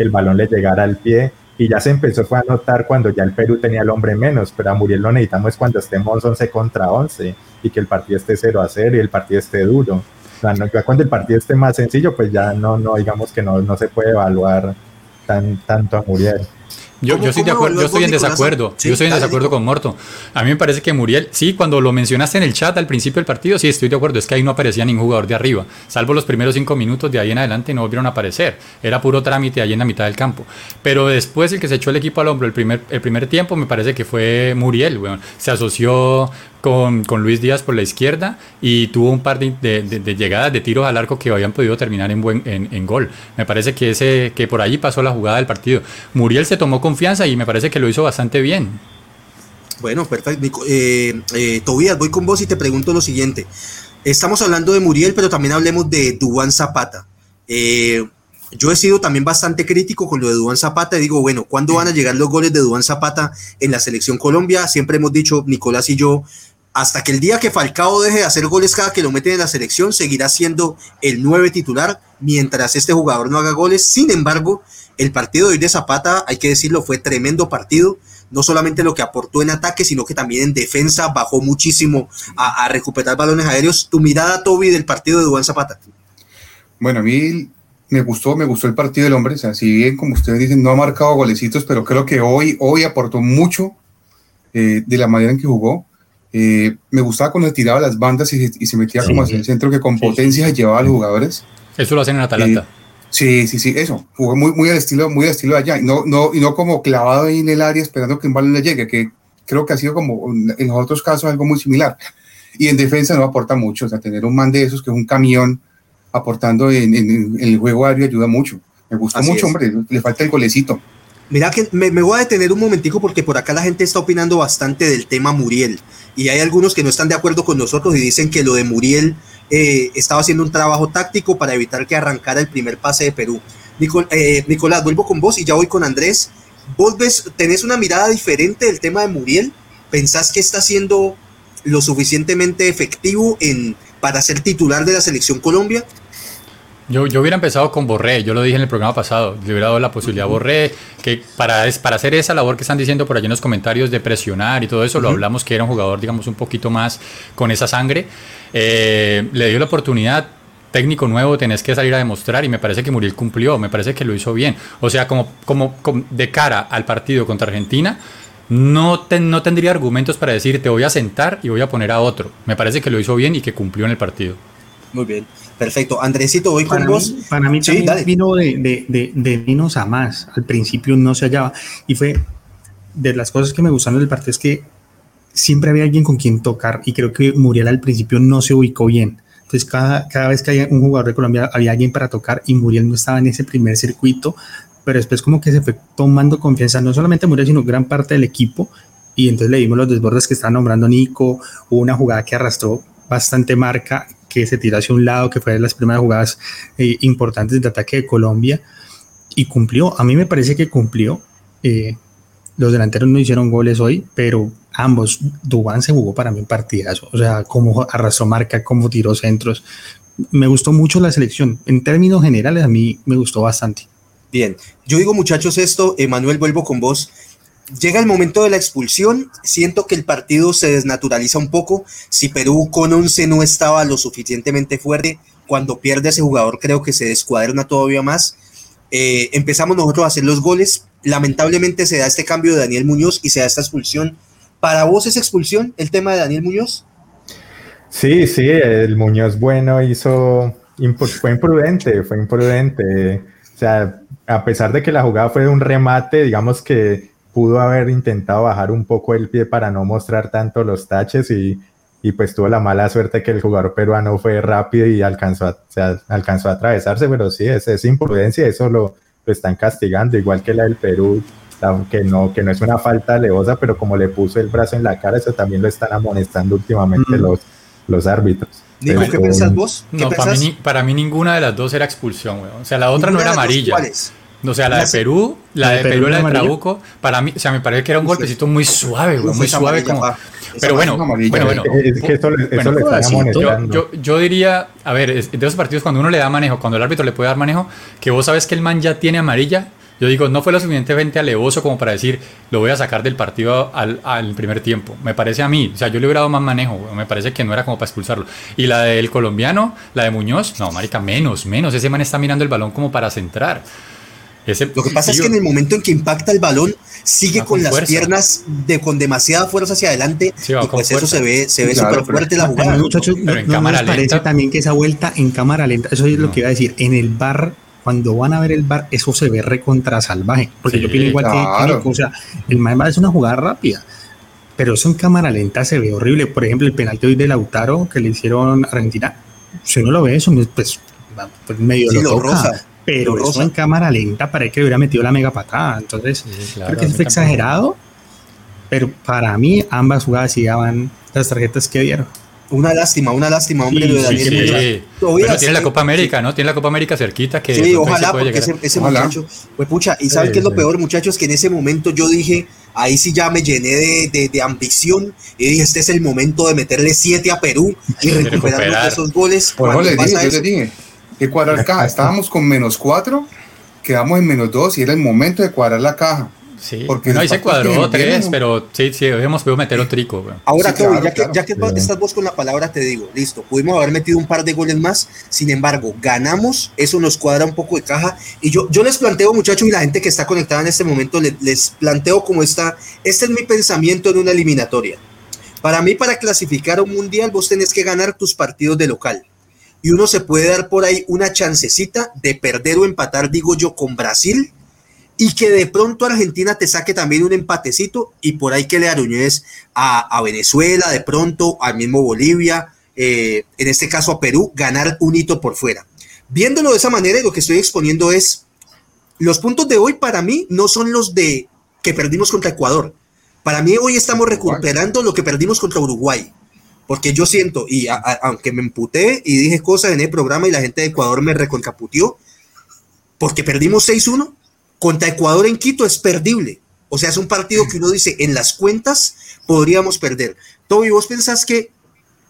que el balón le llegara al pie y ya se empezó a notar cuando ya el Perú tenía el hombre menos, pero a Muriel lo necesitamos cuando estemos 11 contra 11 y que el partido esté 0 a 0 y el partido esté duro. O sea, ya cuando el partido esté más sencillo, pues ya no, no digamos que no, no se puede evaluar tan, tanto a Muriel. Yo, yo, estoy de acuerdo, yo estoy en desacuerdo. yo estoy en desacuerdo con Morto. A mí me parece que Muriel, sí, cuando lo mencionaste en el chat al principio del partido, sí, estoy de acuerdo. Es que ahí no aparecía ningún jugador de arriba. Salvo los primeros cinco minutos, de ahí en adelante no volvieron a aparecer. Era puro trámite ahí en la mitad del campo. Pero después el que se echó el equipo al hombro el primer, el primer tiempo, me parece que fue Muriel, weón. Se asoció con, con, Luis Díaz por la izquierda y tuvo un par de, llegadas de tiros al arco que habían podido terminar en, buen, en, en, gol. Me parece que, ese, que por allí pasó la jugada del partido. Muriel se tomó confianza y me parece que lo hizo bastante bien. Bueno, perfecto. Eh, eh, Tobías, voy con vos y te pregunto lo siguiente. Estamos hablando de Muriel, pero también hablemos de Dubán Zapata. Eh, yo he sido también bastante crítico con lo de Duan Zapata y digo, bueno, ¿cuándo van a llegar los goles de Duan Zapata en la selección Colombia? Siempre hemos dicho, Nicolás y yo, hasta que el día que Falcao deje de hacer goles cada que lo meten en la selección, seguirá siendo el 9 titular mientras este jugador no haga goles. Sin embargo, el partido de hoy de Zapata, hay que decirlo, fue tremendo partido. No solamente lo que aportó en ataque, sino que también en defensa bajó muchísimo a, recuperar balones aéreos. Tu mirada, Toby, del partido de Duan Zapata. Bueno, a mí me gustó, me gustó el partido del hombre. O sea, si bien, como ustedes dicen, no ha marcado golecitos, pero creo que hoy, hoy aportó mucho eh, de la manera en que jugó. Eh, me gustaba cuando tiraba las bandas y, se metía como hacia el centro, que con potencia llevaba a los jugadores. Eso lo hacen en Atalanta. Eh, sí, sí, sí, eso. Jugó muy, muy al estilo, muy al estilo de allá. Y no, no, y no como clavado ahí en el área esperando que un balón le llegue, que creo que ha sido como en los otros casos algo muy similar. Y en defensa no aporta mucho. O sea, tener un man de esos que es un camión aportando en, el juego aéreo ayuda mucho. Me gustó mucho, hombre. Le falta el golecito. Mira que me, voy a detener un momentico porque por acá la gente está opinando bastante del tema Muriel y hay algunos que no están de acuerdo con nosotros y dicen que lo de Muriel eh, estaba haciendo un trabajo táctico para evitar que arrancara el primer pase de Perú. Eh, Nicolás, vuelvo con vos y ya voy con Andrés. ¿Vos ves, tenés una mirada diferente del tema de Muriel? ¿Pensás que está siendo lo suficientemente efectivo en, para ser titular de la selección Colombia? Yo, yo hubiera empezado con Borré, yo lo dije en el programa pasado, le hubiera dado la posibilidad a Borré, que para, para hacer esa labor que están diciendo por allí en los comentarios de presionar y todo eso, lo hablamos que era un jugador, digamos, un poquito más con esa sangre, eh, le dio la oportunidad, técnico nuevo tenés que salir a demostrar y me parece que Muriel cumplió, me parece que lo hizo bien. O sea, como, como, de cara al partido contra Argentina, no, no tendría argumentos para decir te voy a sentar y voy a poner a otro. Me parece que lo hizo bien y que cumplió en el partido. Muy bien, perfecto. Andresito, voy con vos. Para mí también vino de, de, de, menos a más. Al principio no se hallaba. Y fue de las cosas que me gustaron del partido es que siempre había alguien con quien tocar. Y creo que Muriel al principio no se ubicó bien. Entonces, cada, cada vez que había un jugador de Colombia, había alguien para tocar y Muriel no estaba en ese primer circuito. Pero después, como que se fue tomando confianza, no solamente Muriel, sino gran parte del equipo. Y entonces le dimos los desbordes que estaba nombrando Nico. Hubo una jugada que arrastró bastante marca que se tiró hacia un lado, que fue de las primeras jugadas eh, importantes de ataque de Colombia y cumplió. A mí me parece que cumplió. Eh, los delanteros no hicieron goles hoy, pero ambos, Dubán se jugó para mí un partidazo. O sea, cómo arrastró marca, cómo tiró centros. Me gustó mucho la selección. En términos generales, a mí me gustó bastante. Bien, yo digo muchachos esto, Emanuel, vuelvo con vos llega el momento de la expulsión, siento que el partido se desnaturaliza un poco. Si Perú con 11 no estaba lo suficientemente fuerte, cuando pierde ese jugador creo que se descuaderna todavía más. Eh, empezamos nosotros a hacer los goles. Lamentablemente se da este cambio de Daniel Muñoz y se da esta expulsión. ¿Para vos es expulsión el tema de Daniel Muñoz? Sí, sí, el Muñoz bueno hizo, fue imprudente, fue imprudente. O sea, a pesar de que la jugada fue un remate, digamos que pudo haber intentado bajar un poco el pie para no mostrar tanto los taches y, y pues tuvo la mala suerte que el jugador peruano fue rápido y alcanzó a, alcanzó a atravesarse, pero sí, es, es imprudencia, eso lo, lo, están castigando, igual que la del Perú, aunque no, que no es una falta levosa, pero como le puso el brazo en la cara, eso también lo están amonestando últimamente mm. los, los árbitros. Nico, ¿qué pensás vos? no, Para, mí, para mí ninguna de las dos era expulsión, O sea, la otra no era amarilla. O sea, la de Perú, la de Perú, la de Trabuco, para mí, o sea, me parece que era un golpecito muy suave, güey, muy suave como... Pero bueno, bueno, bueno, es que eso, eso yo, yo, diría, a ver, de esos partidos cuando uno le da manejo, cuando el árbitro le puede dar manejo, que vos sabes que el man ya tiene amarilla, yo digo, no fue lo suficientemente alevoso como para decir, lo voy a sacar del partido al, al, primer tiempo. Me parece a mí, o sea, yo le hubiera dado más manejo, me parece que no era como para expulsarlo. Y la del colombiano, la de Muñoz, no, marica, menos, menos. Ese man está mirando el balón como para centrar lo que pasa es que en el momento en que impacta el balón, sigue con, las piernas de, con demasiada fuerza hacia adelante y pues eso se ve se ve súper fuerte la jugada. muchachos, pero en cámara parece también que esa vuelta en cámara lenta, eso es lo que iba a decir, en el bar cuando van a ver el bar, eso se ve recontra salvaje, porque yo pienso igual que, o sea, el bar es una jugada rápida, pero eso en cámara lenta se ve horrible. Por ejemplo, el penalti hoy de Lautaro que le hicieron a Argentina, si uno lo ve, eso pues, pues medio lo, toca pero eso en cámara lenta parece que hubiera metido la mega patada. Entonces, creo que fue exagerado, pero para mí ambas jugadas sí daban las tarjetas que dieron. Una lástima, una lástima, hombre, lo de Daniel Muñoz. tiene la Copa América, ¿no? Tiene la Copa América cerquita. Que sí, ojalá, porque ese, muchacho. Pues pucha, y ¿saben qué es lo peor, muchachos? Que en ese momento yo dije, ahí sí ya me llené de, de, ambición y dije, este es el momento de meterle siete a Perú y recuperar esos goles. Por le dije, que cuadrar *laughs* caja. Estábamos con menos cuatro, quedamos en menos dos y era el momento de cuadrar la caja. Sí, porque no, ahí se cuadró tres, pero sí, sí, hemos podido meter otro trico. Ahora, ya, que, ya que estás vos con la palabra, te digo, listo, pudimos haber metido un par de goles más, sin embargo, ganamos, eso nos cuadra un poco de caja. Y yo, yo les planteo, muchachos, y la gente que está conectada en este momento, les, les planteo cómo está, este es mi pensamiento en una eliminatoria. Para mí, para clasificar a un mundial, vos tenés que ganar tus partidos de local. Y uno se puede dar por ahí una chancecita de perder o empatar, digo yo, con Brasil y que de pronto Argentina te saque también un empatecito y por ahí que le aruñes a, Venezuela, de pronto al mismo Bolivia, eh, en este caso a Perú, ganar un hito por fuera. Viéndolo de esa manera, lo que estoy exponiendo es, los puntos de hoy para mí no son los de que perdimos contra Ecuador. Para mí hoy estamos recuperando lo que perdimos contra Uruguay. Porque yo siento, y aunque me emputé y dije cosas en el programa y la gente de Ecuador me reconcaputió, porque perdimos 6-1, contra Ecuador en Quito es perdible. O sea, es un partido que uno dice, en las cuentas podríamos perder. Toby, ¿vos pensás que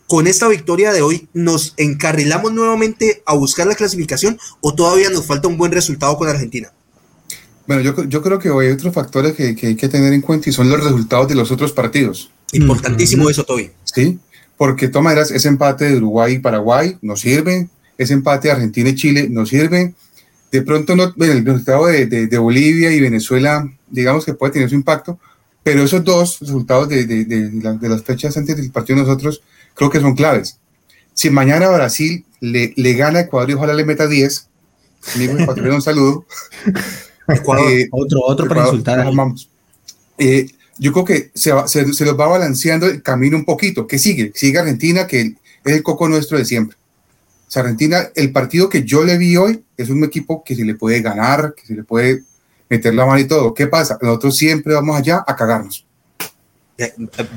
con esta victoria de hoy nos encarrilamos nuevamente a buscar la clasificación o todavía nos falta un buen resultado con Argentina? Bueno, yo, creo que hoy hay otros factores que, hay que tener en cuenta y son los resultados de los otros partidos. Importantísimo eso, Toby. Sí, porque de todas maneras ese empate de Uruguay y Paraguay nos sirve, ese empate de Argentina y Chile nos sirve, de pronto no, el resultado de, de, Bolivia y Venezuela, digamos que puede tener su impacto, pero esos dos resultados de, de las fechas antes del partido de nosotros creo que son claves. Si mañana Brasil le, le gana a Ecuador y ojalá le meta 10, amigo un saludo. *laughs* Ecuador, eh, otro, otro para insultar. Vamos. Eh, yo creo que se, se, se, los va balanceando el camino un poquito. ¿Qué sigue? Sigue Argentina, que es el coco nuestro de siempre. Argentina, el partido que yo le vi hoy es un equipo que se le puede ganar, que se le puede meter la mano y todo. ¿Qué pasa? Nosotros siempre vamos allá a cagarnos.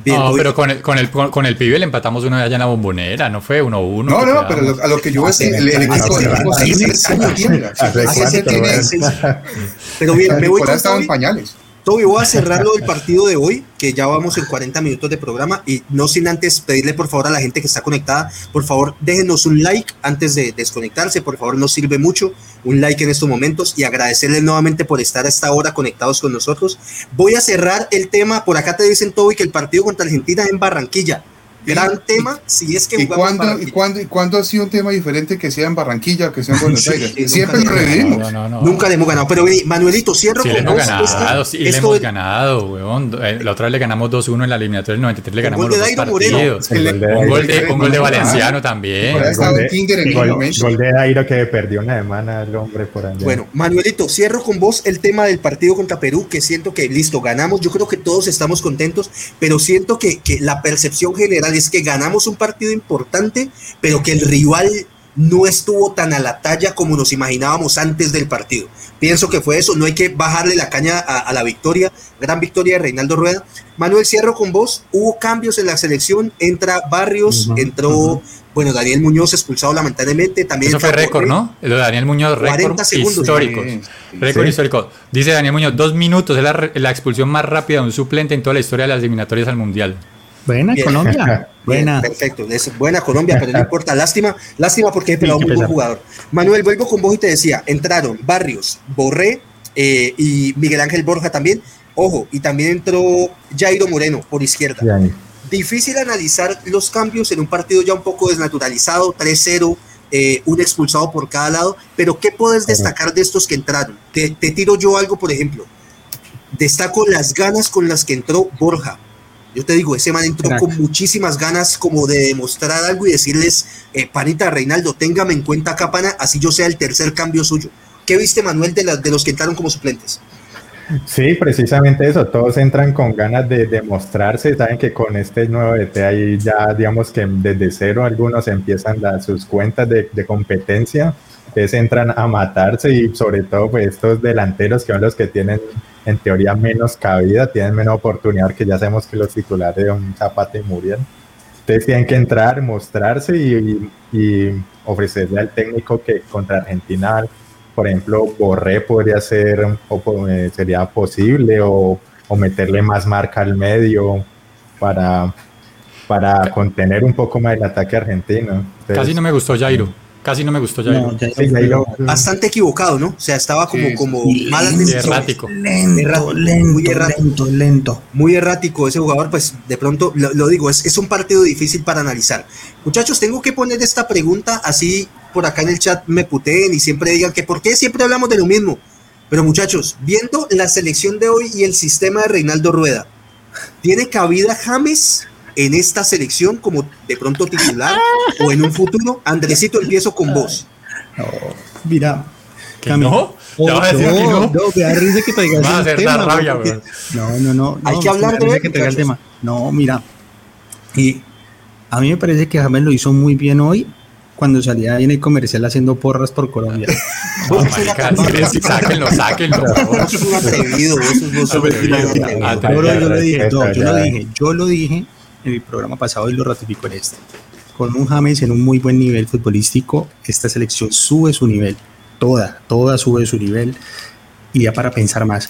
no, pero con el, con, el, con el pibe le empatamos una vez allá en la bombonera, no fue 1-1. no, no, pero a lo que yo veo, el, el, equipo, Pero bien, me voy con en pañales. Toby, voy a cerrarlo del partido de hoy, que ya vamos en 40 minutos de programa, y no sin antes pedirle por favor a la gente que está conectada, por favor déjenos un like antes de desconectarse, por favor nos sirve mucho un like en estos momentos y agradecerles nuevamente por estar a esta hora conectados con nosotros. Voy a cerrar el tema, por acá te dicen Toby que el partido contra Argentina es en Barranquilla gran tema si es que ¿Y cuándo, ¿y, cuándo, ¿Y cuándo ha sido un tema diferente que sea en Barranquilla o que sea en Buenos Aires? Siempre lo revivimos. nunca le hemos ganado. Pero Manuelito, cierro sí, con le hemos ganado, sí, le hemos ganado, weón. Eh, la otra vez le ganamos 2-1 en la eliminatoria del 93, le ganamos los dos partidos. Un gol de, un gol de Valenciano también. Gol de Dairo que perdió una semana el hombre por allá. Bueno, Manuelito, cierro con vos el tema del partido contra Perú, que siento que listo, ganamos. Yo creo que todos estamos contentos, pero siento que, que la percepción general es que ganamos un partido importante, pero que el rival no estuvo tan a la talla como nos imaginábamos antes del partido. Pienso que fue eso, no hay que bajarle la caña a, la victoria, gran victoria de Reinaldo Rueda. Manuel, cierro con vos, hubo cambios en la selección, entra Barrios, entró, bueno, Daniel Muñoz expulsado lamentablemente, también... Eso fue récord, ¿no? Lo de Daniel Muñoz, récord histórico. Récord histórico. Dice Daniel Muñoz, dos minutos, es la, la expulsión más rápida de un suplente en toda la historia de las eliminatorias al Mundial. Buena Colombia. *laughs* buena. perfecto. Es buena Colombia, pero no importa. Lástima, lástima porque he pelado muy buen jugador. Manuel, vuelvo con vos y te decía, entraron Barrios, Borré eh, y Miguel Ángel Borja también. Ojo, y también entró Jairo Moreno por izquierda. Difícil analizar los cambios en un partido ya un poco desnaturalizado, 3-0, eh, un expulsado por cada lado, pero ¿qué puedes destacar de estos que entraron? te tiro yo algo, por ejemplo. Destaco las ganas con las que entró Borja, yo te digo, ese man entró con muchísimas ganas como de demostrar algo y decirles, eh, panita Reinaldo, téngame en cuenta acá, pana, así yo sea el tercer cambio suyo. ¿Qué viste, Manuel, de, de los que entraron como suplentes? Sí, precisamente eso, todos entran con ganas de demostrarse, saben que con este nuevo DT ahí ya digamos que desde cero algunos empiezan sus cuentas de, de competencia, entonces entran a matarse y sobre todo pues estos delanteros que son los que tienen en teoría menos cabida, tienen menos oportunidad, que ya sabemos que los titulares de un Zapata y Muriel. Ustedes tienen que entrar, mostrarse y, ofrecerle al técnico que contra Argentina, por ejemplo, Borré podría ser, o eh, sería posible, o, o meterle más marca al medio para, para contener un poco más el ataque argentino. Casi no me gustó Jairo. Casi no me gustó Jairo. Bastante equivocado, ¿no? O sea, estaba como, como mal errático. Lento, lento, muy errático, lento, Muy errático ese jugador, pues de pronto, lo, digo, es, es un partido difícil para analizar. Muchachos, tengo que poner esta pregunta así por acá en el chat me puteen y siempre digan que por qué siempre hablamos de lo mismo. Pero muchachos, viendo la selección de hoy y el sistema de Reinaldo Rueda, ¿tiene cabida James en esta selección como de pronto titular *laughs* o en un futuro? Andresito, empiezo con vos. mira, no? no, no, no, me da risa que traigas Va a tema, rabia, No, no, no. Hay que hablar de que el tema. No, mira. Y a mí me parece que James lo hizo muy bien hoy cuando salía en el comercial haciendo porras por Colombia. *laughs* No, marica, sáquenlo, sáquenlo. Eso es un atrevido, eso es Yo lo dije, yo lo dije, yo lo dije en el programa pasado y lo ratifico en este. Con un James en un muy buen nivel futbolístico, esta selección sube su nivel. Toda, toda sube su nivel. Y ya para pensar más.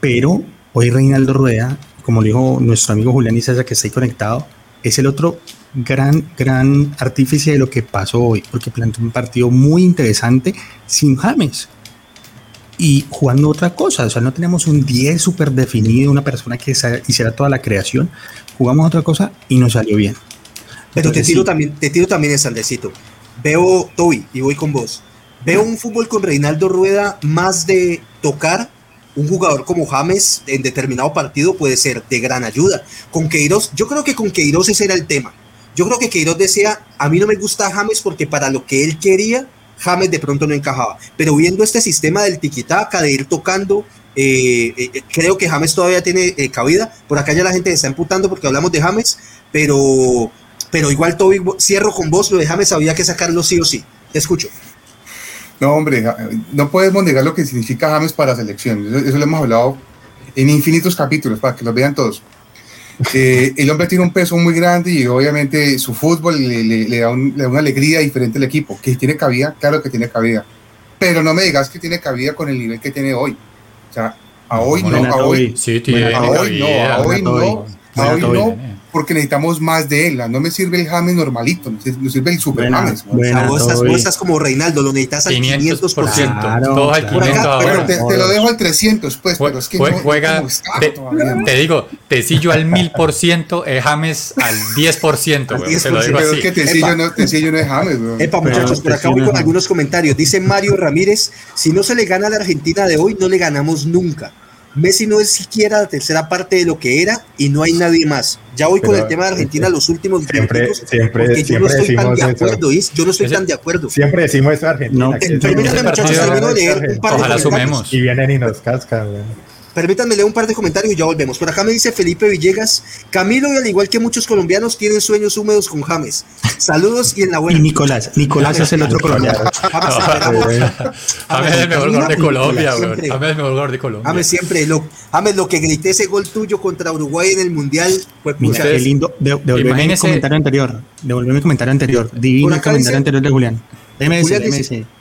Pero hoy Reinaldo Rueda, como dijo nuestro amigo Julián Isaza, que está ahí conectado, es el otro gran, gran artífice de lo que pasó hoy, porque planteó un partido muy interesante sin James y jugando otra cosa. O sea, no tenemos un 10 súper definido, una persona que hiciera toda la creación. Jugamos otra cosa y nos salió bien. Pero te tiro, también, te tiro también el Sandecito. Veo, Toby, y voy con vos. Veo un fútbol con Reinaldo Rueda más de tocar. Un jugador como James en determinado partido puede ser de gran ayuda. Con Queiroz, yo creo que con Queiroz ese era el tema. Yo creo que Queiroz decía, a mí no me gusta James porque para lo que él quería, James de pronto no encajaba. Pero viendo este sistema del tiquitaca, de ir tocando, eh, eh, creo que James todavía tiene eh, cabida. Por acá ya la gente se está emputando porque hablamos de James, pero, pero igual Toby, cierro con vos, lo de James había que sacarlo sí o sí. Te escucho. No, hombre, no podemos negar lo que significa James para selección. Eso, lo hemos hablado en infinitos capítulos, para que lo vean todos. El hombre tiene un peso muy grande y obviamente su fútbol le, da una alegría diferente al equipo. Que tiene cabida, claro que tiene cabida. Pero no me digas que tiene cabida con el nivel que tiene hoy. O sea, a hoy no, a hoy, sí, tiene a hoy no, a hoy no, hoy no, porque necesitamos más de él. No me sirve el James normalito, nos sirve el Super James. vos, estás, como Reinaldo, lo necesitas al 500%. 500%. Claro. Todo al 500 pero te, te, lo dejo al 300, pues, pero es que juega, te, te, digo, Tecillo al 1000%, eh, James al 10%. Al 10% te lo digo pero es que Tecillo no, Tecillo no es James. Epa, muchachos, por acá voy con algunos comentarios. Dice Mario Ramírez, si no se le gana a la Argentina de hoy, no le ganamos nunca. Messi no es siquiera la tercera parte de lo que era y no hay nadie más. Ya voy con el tema de Argentina los últimos siempre, minutos, siempre, porque yo no estoy tan de acuerdo, yo no estoy tan de acuerdo. Siempre decimos eso Argentina. No, permítanme muchachos, termino de leer un par Ojalá sumemos. Y vienen y nos cascan. Permítanme leer un par de comentarios y ya volvemos. Por acá me dice Felipe Villegas, Camilo y al igual que muchos colombianos tienen sueños húmedos con James. Saludos y en la buena. Y Nicolás, Nicolás es el otro colombiano. James es el mejor jugador de Colombia, James es el mejor jugador de Colombia. James siempre, lo, James lo que grité ese gol tuyo contra Uruguay en el Mundial fue Mira, qué lindo. De, devolverme el comentario anterior. Devolverme el comentario anterior. Divino el comentario anterior de Julián.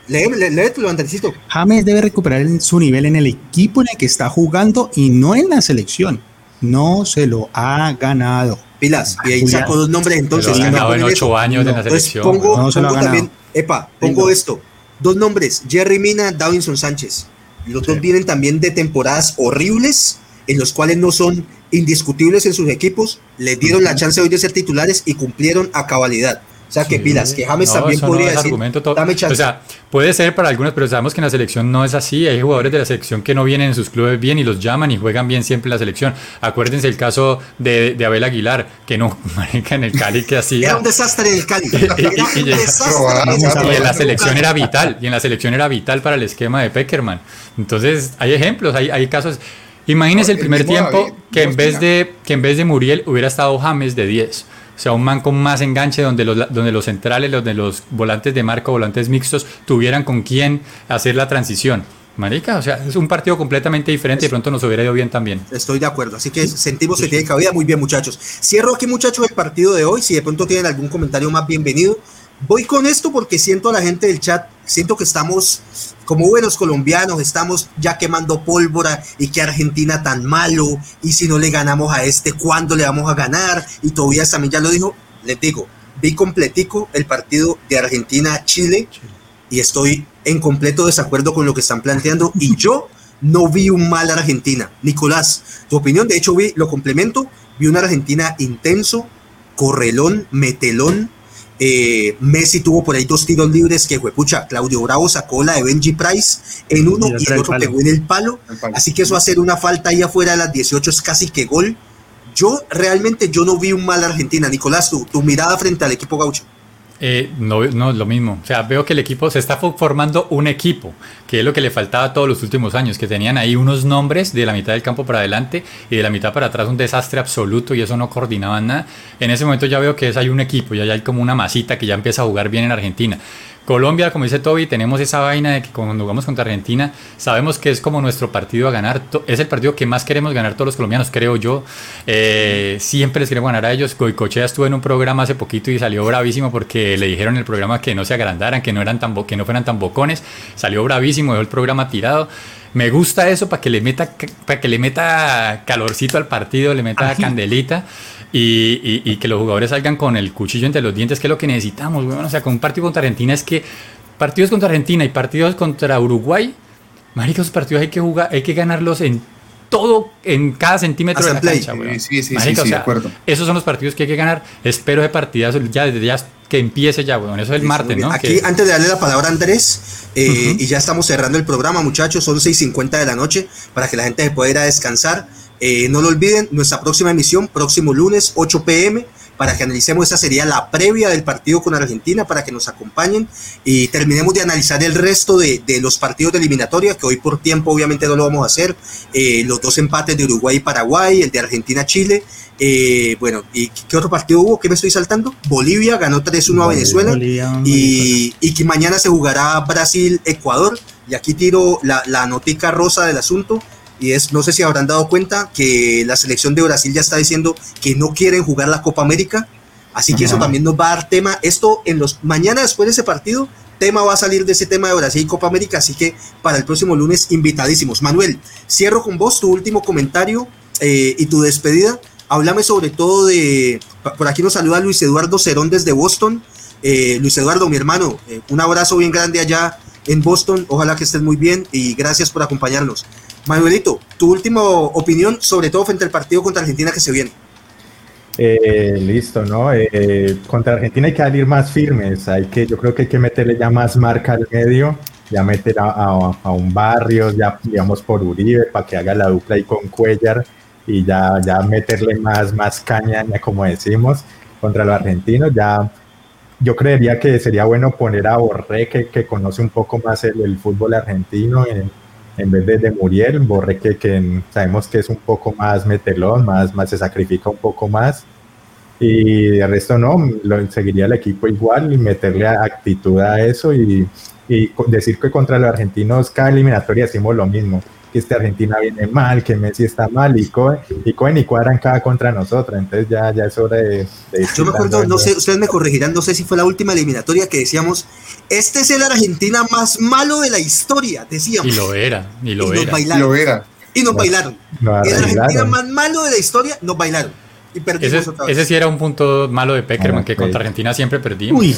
Léetelo, Andresito. James debe recuperar su nivel en el equipo en el que está jugando y no en la selección. No se lo ha ganado. Pilas, y ahí sacó dos nombres entonces. Se lo ha ganado en ocho años no. en la selección. pongo, no se lo ha también, epa, pongo esto. Dos nombres, Jerry Mina, Davinson Sánchez. Los dos vienen también de temporadas horribles en los cuales no son indiscutibles en sus equipos, les dieron la chance hoy de ser titulares y cumplieron a cabalidad. O sea, que pilas, que James también podría decir, argumento dame chance. O sea, puede ser para algunos, pero sabemos que en la selección no es así. Hay jugadores de la selección que no vienen en sus clubes bien y los llaman y juegan bien siempre en la selección. Acuérdense el caso de, de Abel Aguilar, que no, *laughs* marica, en el Cali que hacía... Era un desastre el *laughs* Cali. y, en la selección era vital, y en la selección era vital para el esquema de Peckerman. Entonces, hay ejemplos, hay, hay casos... Imagínense el primer tiempo que en, vez de, que en vez de Muriel hubiera estado James de 10 o sea, un man con más enganche donde los, donde los centrales, donde los volantes de marca, volantes mixtos, tuvieran con quién hacer la transición. Marica, o sea, es un partido completamente diferente y de pronto nos hubiera ido bien también. Estoy de acuerdo, así que sentimos que tiene cabida. Muy bien, muchachos. Cierro aquí, muchachos, el partido de hoy. Si de pronto tienen algún comentario más, bienvenido. Voy con esto porque siento a la gente del chat, siento que estamos como buenos colombianos, estamos ya quemando pólvora y que Argentina tan malo y si no le ganamos a este, ¿cuándo le vamos a ganar? Y Tobías también ya lo dijo, les digo, vi completico el partido de Argentina-Chile y estoy en completo desacuerdo con lo que están planteando y *laughs* yo no vi un mal Argentina. Nicolás, tu opinión, de hecho vi, lo complemento, vi una Argentina intenso, correlón, metelón. Eh, Messi tuvo por ahí dos tiros libres que fue pucha. Claudio Bravo sacó la de Benji Price en uno y, el otro pegó en el palo. Así que eso hacer una falta ahí afuera de las 18 es casi que gol. Yo realmente yo no vi un mal Argentina. Nicolás, tu, tu mirada frente al equipo gaucho. Eh, no, no, lo mismo. O sea, veo que el equipo se está formando un equipo, que es lo que le faltaba todos los últimos años, que tenían ahí unos nombres de la mitad del campo para adelante y de la mitad para atrás un desastre absoluto y eso no coordinaban nada. En ese momento ya veo que es hay un equipo, ya hay como una masita que ya empieza a jugar bien en Argentina. Colombia, como dice Toby, tenemos esa vaina de que cuando jugamos contra Argentina, sabemos que es como nuestro partido a ganar. Es el partido que más queremos ganar todos los colombianos, creo yo. Eh, siempre les queremos ganar a ellos. Goicochea estuvo en un programa hace poquito y salió bravísimo porque le dijeron en el programa que no se agrandaran, que no, eran tan, que no fueran tan bocones. Salió bravísimo, dejó el programa tirado. Me gusta eso para que le meta, para que le meta calorcito al partido, le meta candelita y, que los jugadores salgan con el cuchillo entre los dientes, que es lo que necesitamos, bueno, o sea, con un partido contra Argentina es que partidos contra Argentina y partidos contra Uruguay, marica, esos partidos hay que jugar, hay que ganarlos en todo, en cada centímetro de la cancha, Sí, sí, sí, de acuerdo. Esos son los partidos que hay que ganar. Espero de partidas ya desde ya que empiece ya, bueno, eso es el martes, ¿no? Aquí, antes de darle la palabra a Andrés, eh, y ya estamos cerrando el programa, muchachos, son 6.50 de la noche, para que la gente se pueda ir a descansar. Eh, no lo olviden, nuestra próxima emisión, próximo lunes, 8 pm, para que analicemos, esa sería la previa del partido con Argentina, para que nos acompañen y terminemos de analizar el resto de, los partidos de eliminatoria, que hoy por tiempo obviamente no lo vamos a hacer, eh, los dos empates de Uruguay y Paraguay, el de Argentina-Chile, eh, bueno, ¿y qué otro partido hubo? ¿Qué me estoy saltando? Bolivia ganó 3-1 a Venezuela y, y, que mañana se jugará Brasil-Ecuador. Y aquí tiro la, la notica rosa del asunto y es, no sé si habrán dado cuenta que la selección de Brasil ya está diciendo que no quieren jugar la Copa América, así que eso también nos va a dar tema, esto en los, mañana después de ese partido, tema va a salir de ese tema de Brasil y Copa América, así que para el próximo lunes invitadísimos. Manuel, cierro con vos tu último comentario eh, y tu despedida. Háblame sobre todo de, por aquí nos saluda Luis Eduardo Cerón desde Boston. Eh, Luis Eduardo, mi hermano, eh, un abrazo bien grande allá en Boston. Ojalá que estés muy bien y gracias por acompañarnos. Manuelito, tu última opinión, sobre todo frente al partido contra Argentina que se viene. Eh, listo, ¿no? Eh, contra Argentina hay que salir más firmes, hay que, yo creo que hay que meterle ya más marca al medio, ya meter a, un barrio, ya digamos por Uribe, para que haga la dupla ahí con Cuellar y ya, ya meterle más, más caña, como decimos, contra los argentinos, ya yo creería que sería bueno poner a Borré, que, que conoce un poco más el, el fútbol argentino, en, en vez de, de Muriel, Borre que, que, sabemos que es un poco más metelón, más, más se sacrifica un poco más. Y de resto no, lo, seguiría el equipo igual y meterle actitud a eso y, y decir que contra los argentinos cada eliminatoria decimos lo mismo que este Argentina viene mal, que Messi está mal y Cohen y, Cohen y cuadran cada contra nosotros, entonces ya, ya es hora de... Yo me acuerdo, no sé, ustedes me corregirán, no sé si fue la última eliminatoria que decíamos, este es el Argentina más malo de la historia, decíamos. Y lo era, y lo era. y lo era. Y nos bailaron. el Argentina más malo de la historia, nos bailaron. Y perdimos ese, otra vez. ese sí era un punto malo de Peckerman, ah, que contra Argentina siempre perdimos. Uy,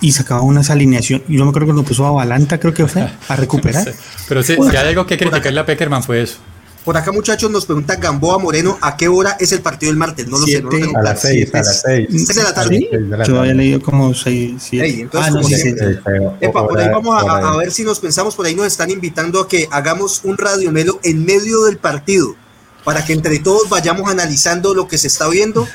y sacaba unas alineaciones. Yo me acuerdo que lo puso a Balanta, creo que fue, *laughs* a recuperar. *laughs* Pero si, hay algo que criticarle a Peckerman fue eso. Por acá, muchachos, nos pregunta Gamboa Moreno a qué hora es el partido del martes. No lo sé, no lo tengo A las seis, a las seis. ¿Es de la tarde? Yo había leído como seis, siete. ah, no, sí, Epa, por ahí vamos a, a, ver si nos pensamos, por ahí nos están invitando a que hagamos un radiomelo en medio del partido para que entre todos vayamos analizando lo que se está viendo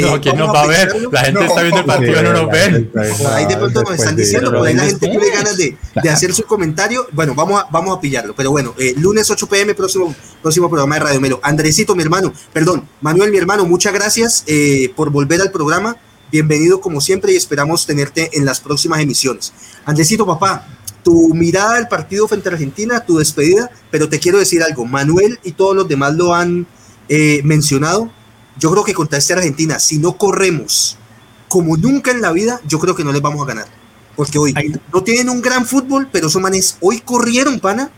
no, ¿quién nos va a ver? La gente está viendo el partido no nos ven. Ahí de pronto nos están diciendo, por ahí la gente tiene ganas de, de, hacer su comentario. Bueno, vamos a, vamos a pillarlo. Pero bueno, eh, lunes 8 pm, próximo, próximo programa de Radio Melo. Andresito, mi hermano, perdón, Manuel, mi hermano, muchas gracias eh, por volver al programa. Bienvenido como siempre y esperamos tenerte en las próximas emisiones. Andresito, papá, tu mirada del partido frente a Argentina, tu despedida, pero te quiero decir algo, Manuel y todos los demás lo han eh, mencionado, yo creo que contra esta Argentina, si no corremos como nunca en la vida, yo creo que no les vamos a ganar. Porque hoy no tienen un gran fútbol, pero esos manes hoy corrieron, pana,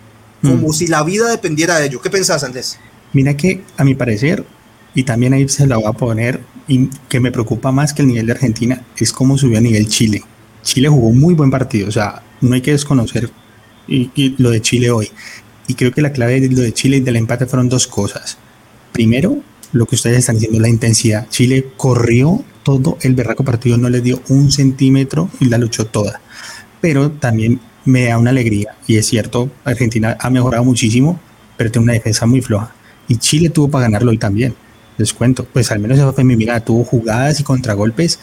como mm. si la vida dependiera de ellos. ¿Qué pensás, Andrés? Mira que, a mi parecer, y también ahí se la voy a poner, y que me preocupa más que el nivel de Argentina, es cómo subió a nivel Chile. Chile jugó muy buen partido, o sea, no hay que desconocer y, lo de Chile hoy. Y creo que la clave de lo de Chile y del empate fueron dos cosas. Primero, lo que ustedes están diciendo, la intensidad. Chile corrió todo el berraco partido, no le dio un centímetro y la luchó toda. Pero también me da una alegría, y es cierto, Argentina ha mejorado muchísimo, pero tiene una defensa muy floja. Y Chile tuvo para ganarlo hoy también, les cuento. Pues al menos eso fue mi mirada, tuvo jugadas y contragolpes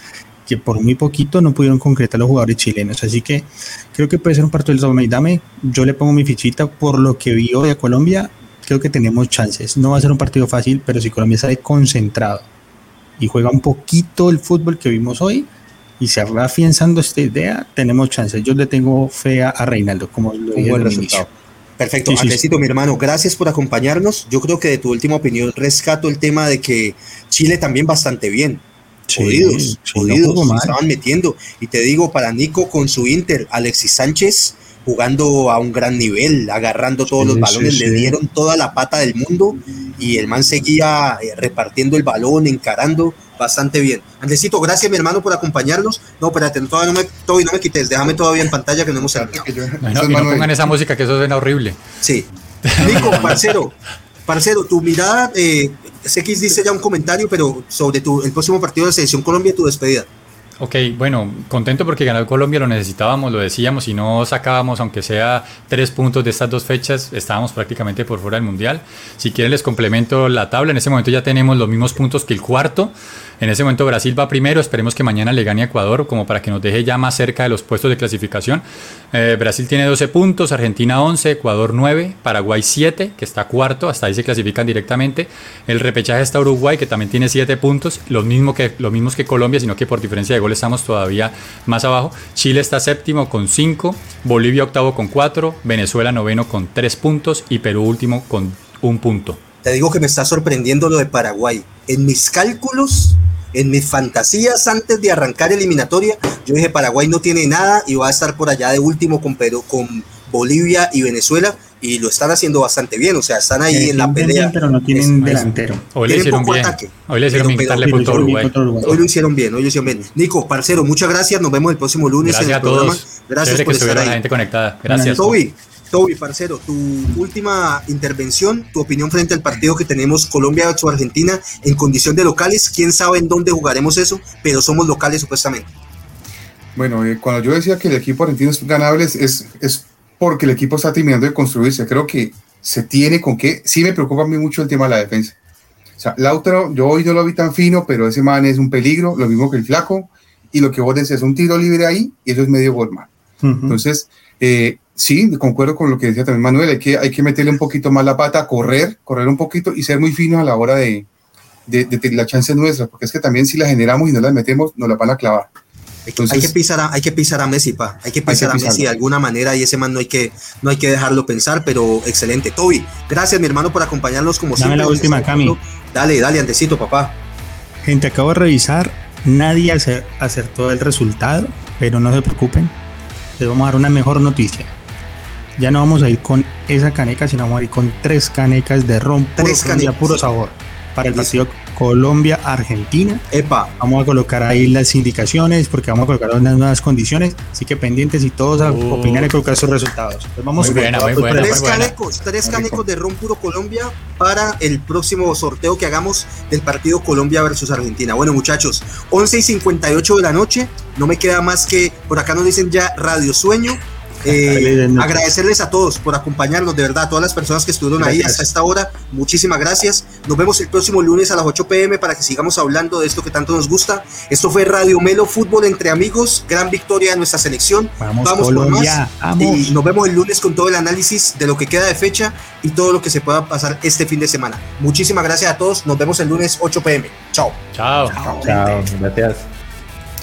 que por muy poquito no pudieron concretar los jugadores chilenos. Así que creo que puede ser un partido del toma dame. Yo le pongo mi fichita por lo que vi hoy a Colombia. Creo que tenemos chances. No va a ser un partido fácil, pero si Colombia sale concentrado y juega un poquito el fútbol que vimos hoy y se va afianzando esta idea, tenemos chances. Yo le tengo fe a, Reinaldo, como lo dije buen resultado. Perfecto, sí, mi hermano, gracias por acompañarnos. Yo creo que de tu última opinión rescato el tema de que Chile también bastante bien jodidos, jodidos, estaban metiendo. Y te digo, para Nico con su Inter, Alexis Sánchez jugando a un gran nivel, agarrando todos los balones, le dieron toda la pata del mundo y el man seguía eh, repartiendo el balón, encarando bastante bien. Andresito, gracias mi hermano por acompañarnos. No, espérate, todavía no me, todavía no me quites, déjame todavía en pantalla que no hemos salido. No, no pongan esa música que eso suena horrible. Sí. Nico, *laughs* parcero, parcero, tu mirada eh, CX dice ya un comentario, pero sobre tu, el próximo partido de la Selección Colombia, tu despedida. Ok, bueno, contento porque ganó Colombia, lo necesitábamos, lo decíamos, si no sacábamos, aunque sea tres puntos de estas dos fechas, estábamos prácticamente por fuera del Mundial. Si quieren les complemento la tabla, en ese momento ya tenemos los mismos puntos que el cuarto, en ese momento Brasil va primero, esperemos que mañana le gane a Ecuador como para que nos deje ya más cerca de los puestos de clasificación. Eh, Brasil tiene 12 puntos, Argentina 11, Ecuador 9, Paraguay 7, que está cuarto, hasta ahí se clasifican directamente. El repechaje está Uruguay, que también tiene 7 puntos, los mismos que, mismos que Colombia, sino que por diferencia de gol estamos todavía más abajo. Chile está séptimo con 5, Bolivia octavo con 4, Venezuela noveno con 3 puntos y Perú último con un punto. Te digo que me está sorprendiendo lo de Paraguay. En mis cálculos, en mis fantasías antes de arrancar eliminatoria, yo dije Paraguay no tiene nada y va a estar por allá de último con Perú, con Bolivia y Venezuela y lo están haciendo bastante bien, o sea, están ahí en la pelea. pero no tienen delantero. Hoy le hicieron bien. Hoy le hicieron bien Hoy lo hicieron bien, hoy lo hicieron bien. Nico, parcero, muchas gracias, nos vemos el próximo lunes gracias en el a programa. Gracias por estar ahí. la gente conectada. Gracias. Toby, Toby, parcero, tu última intervención, tu opinión frente al partido que tenemos Colombia o Argentina en condición de locales. Quién sabe en dónde jugaremos eso, pero somos locales supuestamente. Bueno, eh, cuando yo decía que el equipo argentino es ganable, es, es porque el equipo está terminando de construirse. Creo que se tiene con qué. Sí me preocupa a mí mucho el tema de la defensa. O sea, Lautaro, yo hoy no lo vi tan fino, pero ese man es un peligro, lo mismo que el flaco. Y lo que vos decís es un tiro libre ahí y eso es medio gol, man. Entonces, eh, sí, concuerdo con lo que decía también Manuel, hay que, hay que meterle un poquito más la pata, correr, correr un poquito y ser muy finos a la hora de, de, de, la chance nuestra, porque es que también si la generamos y no la metemos, nos la van a clavar. Entonces, hay que pisar a, hay que pisar a Messi, pa. Hay que pisar a Messi de alguna manera y ese man no hay que no hay que dejarlo pensar, pero excelente. Toby, gracias mi hermano por acompañarnos como Dame la última, Cami. Dale, dale, antecito, papá. Gente, acabo de revisar, nadie acertó el resultado, pero no se preocupen. Les vamos a dar una mejor noticia ya no vamos a ir con esa caneca, sino vamos a ir con tres canecas de ron puro, tres canecas. puro sabor para el partido Colombia-Argentina. Epa. Vamos a colocar ahí las indicaciones porque vamos a colocar unas nuevas condiciones. Así que pendientes y todos a uh. opinar y colocar sus resultados. Pues vamos muy buena, muy buena, tres canecos, tres canecos de ron puro Colombia para el próximo sorteo que hagamos del partido Colombia versus Argentina. Bueno, muchachos, 11 y 58 de la noche. No me queda más que por acá nos dicen ya Radio Sueño. *laughs* Eh, agradecerles a todos por acompañarnos, de verdad, a todas las personas que estuvieron ahí hasta esta hora. Muchísimas gracias. Nos vemos el próximo lunes a las 8 pm para que sigamos hablando de esto que tanto nos gusta. Esto fue Radio Melo Fútbol entre amigos. Gran victoria de nuestra selección. Vamos, por más. Y nos vemos el lunes con todo el análisis de lo que queda de fecha y todo lo que se pueda pasar este fin de semana. Muchísimas gracias a todos. Nos vemos el lunes 8 pm. Chao. Chao. Chao. Gracias.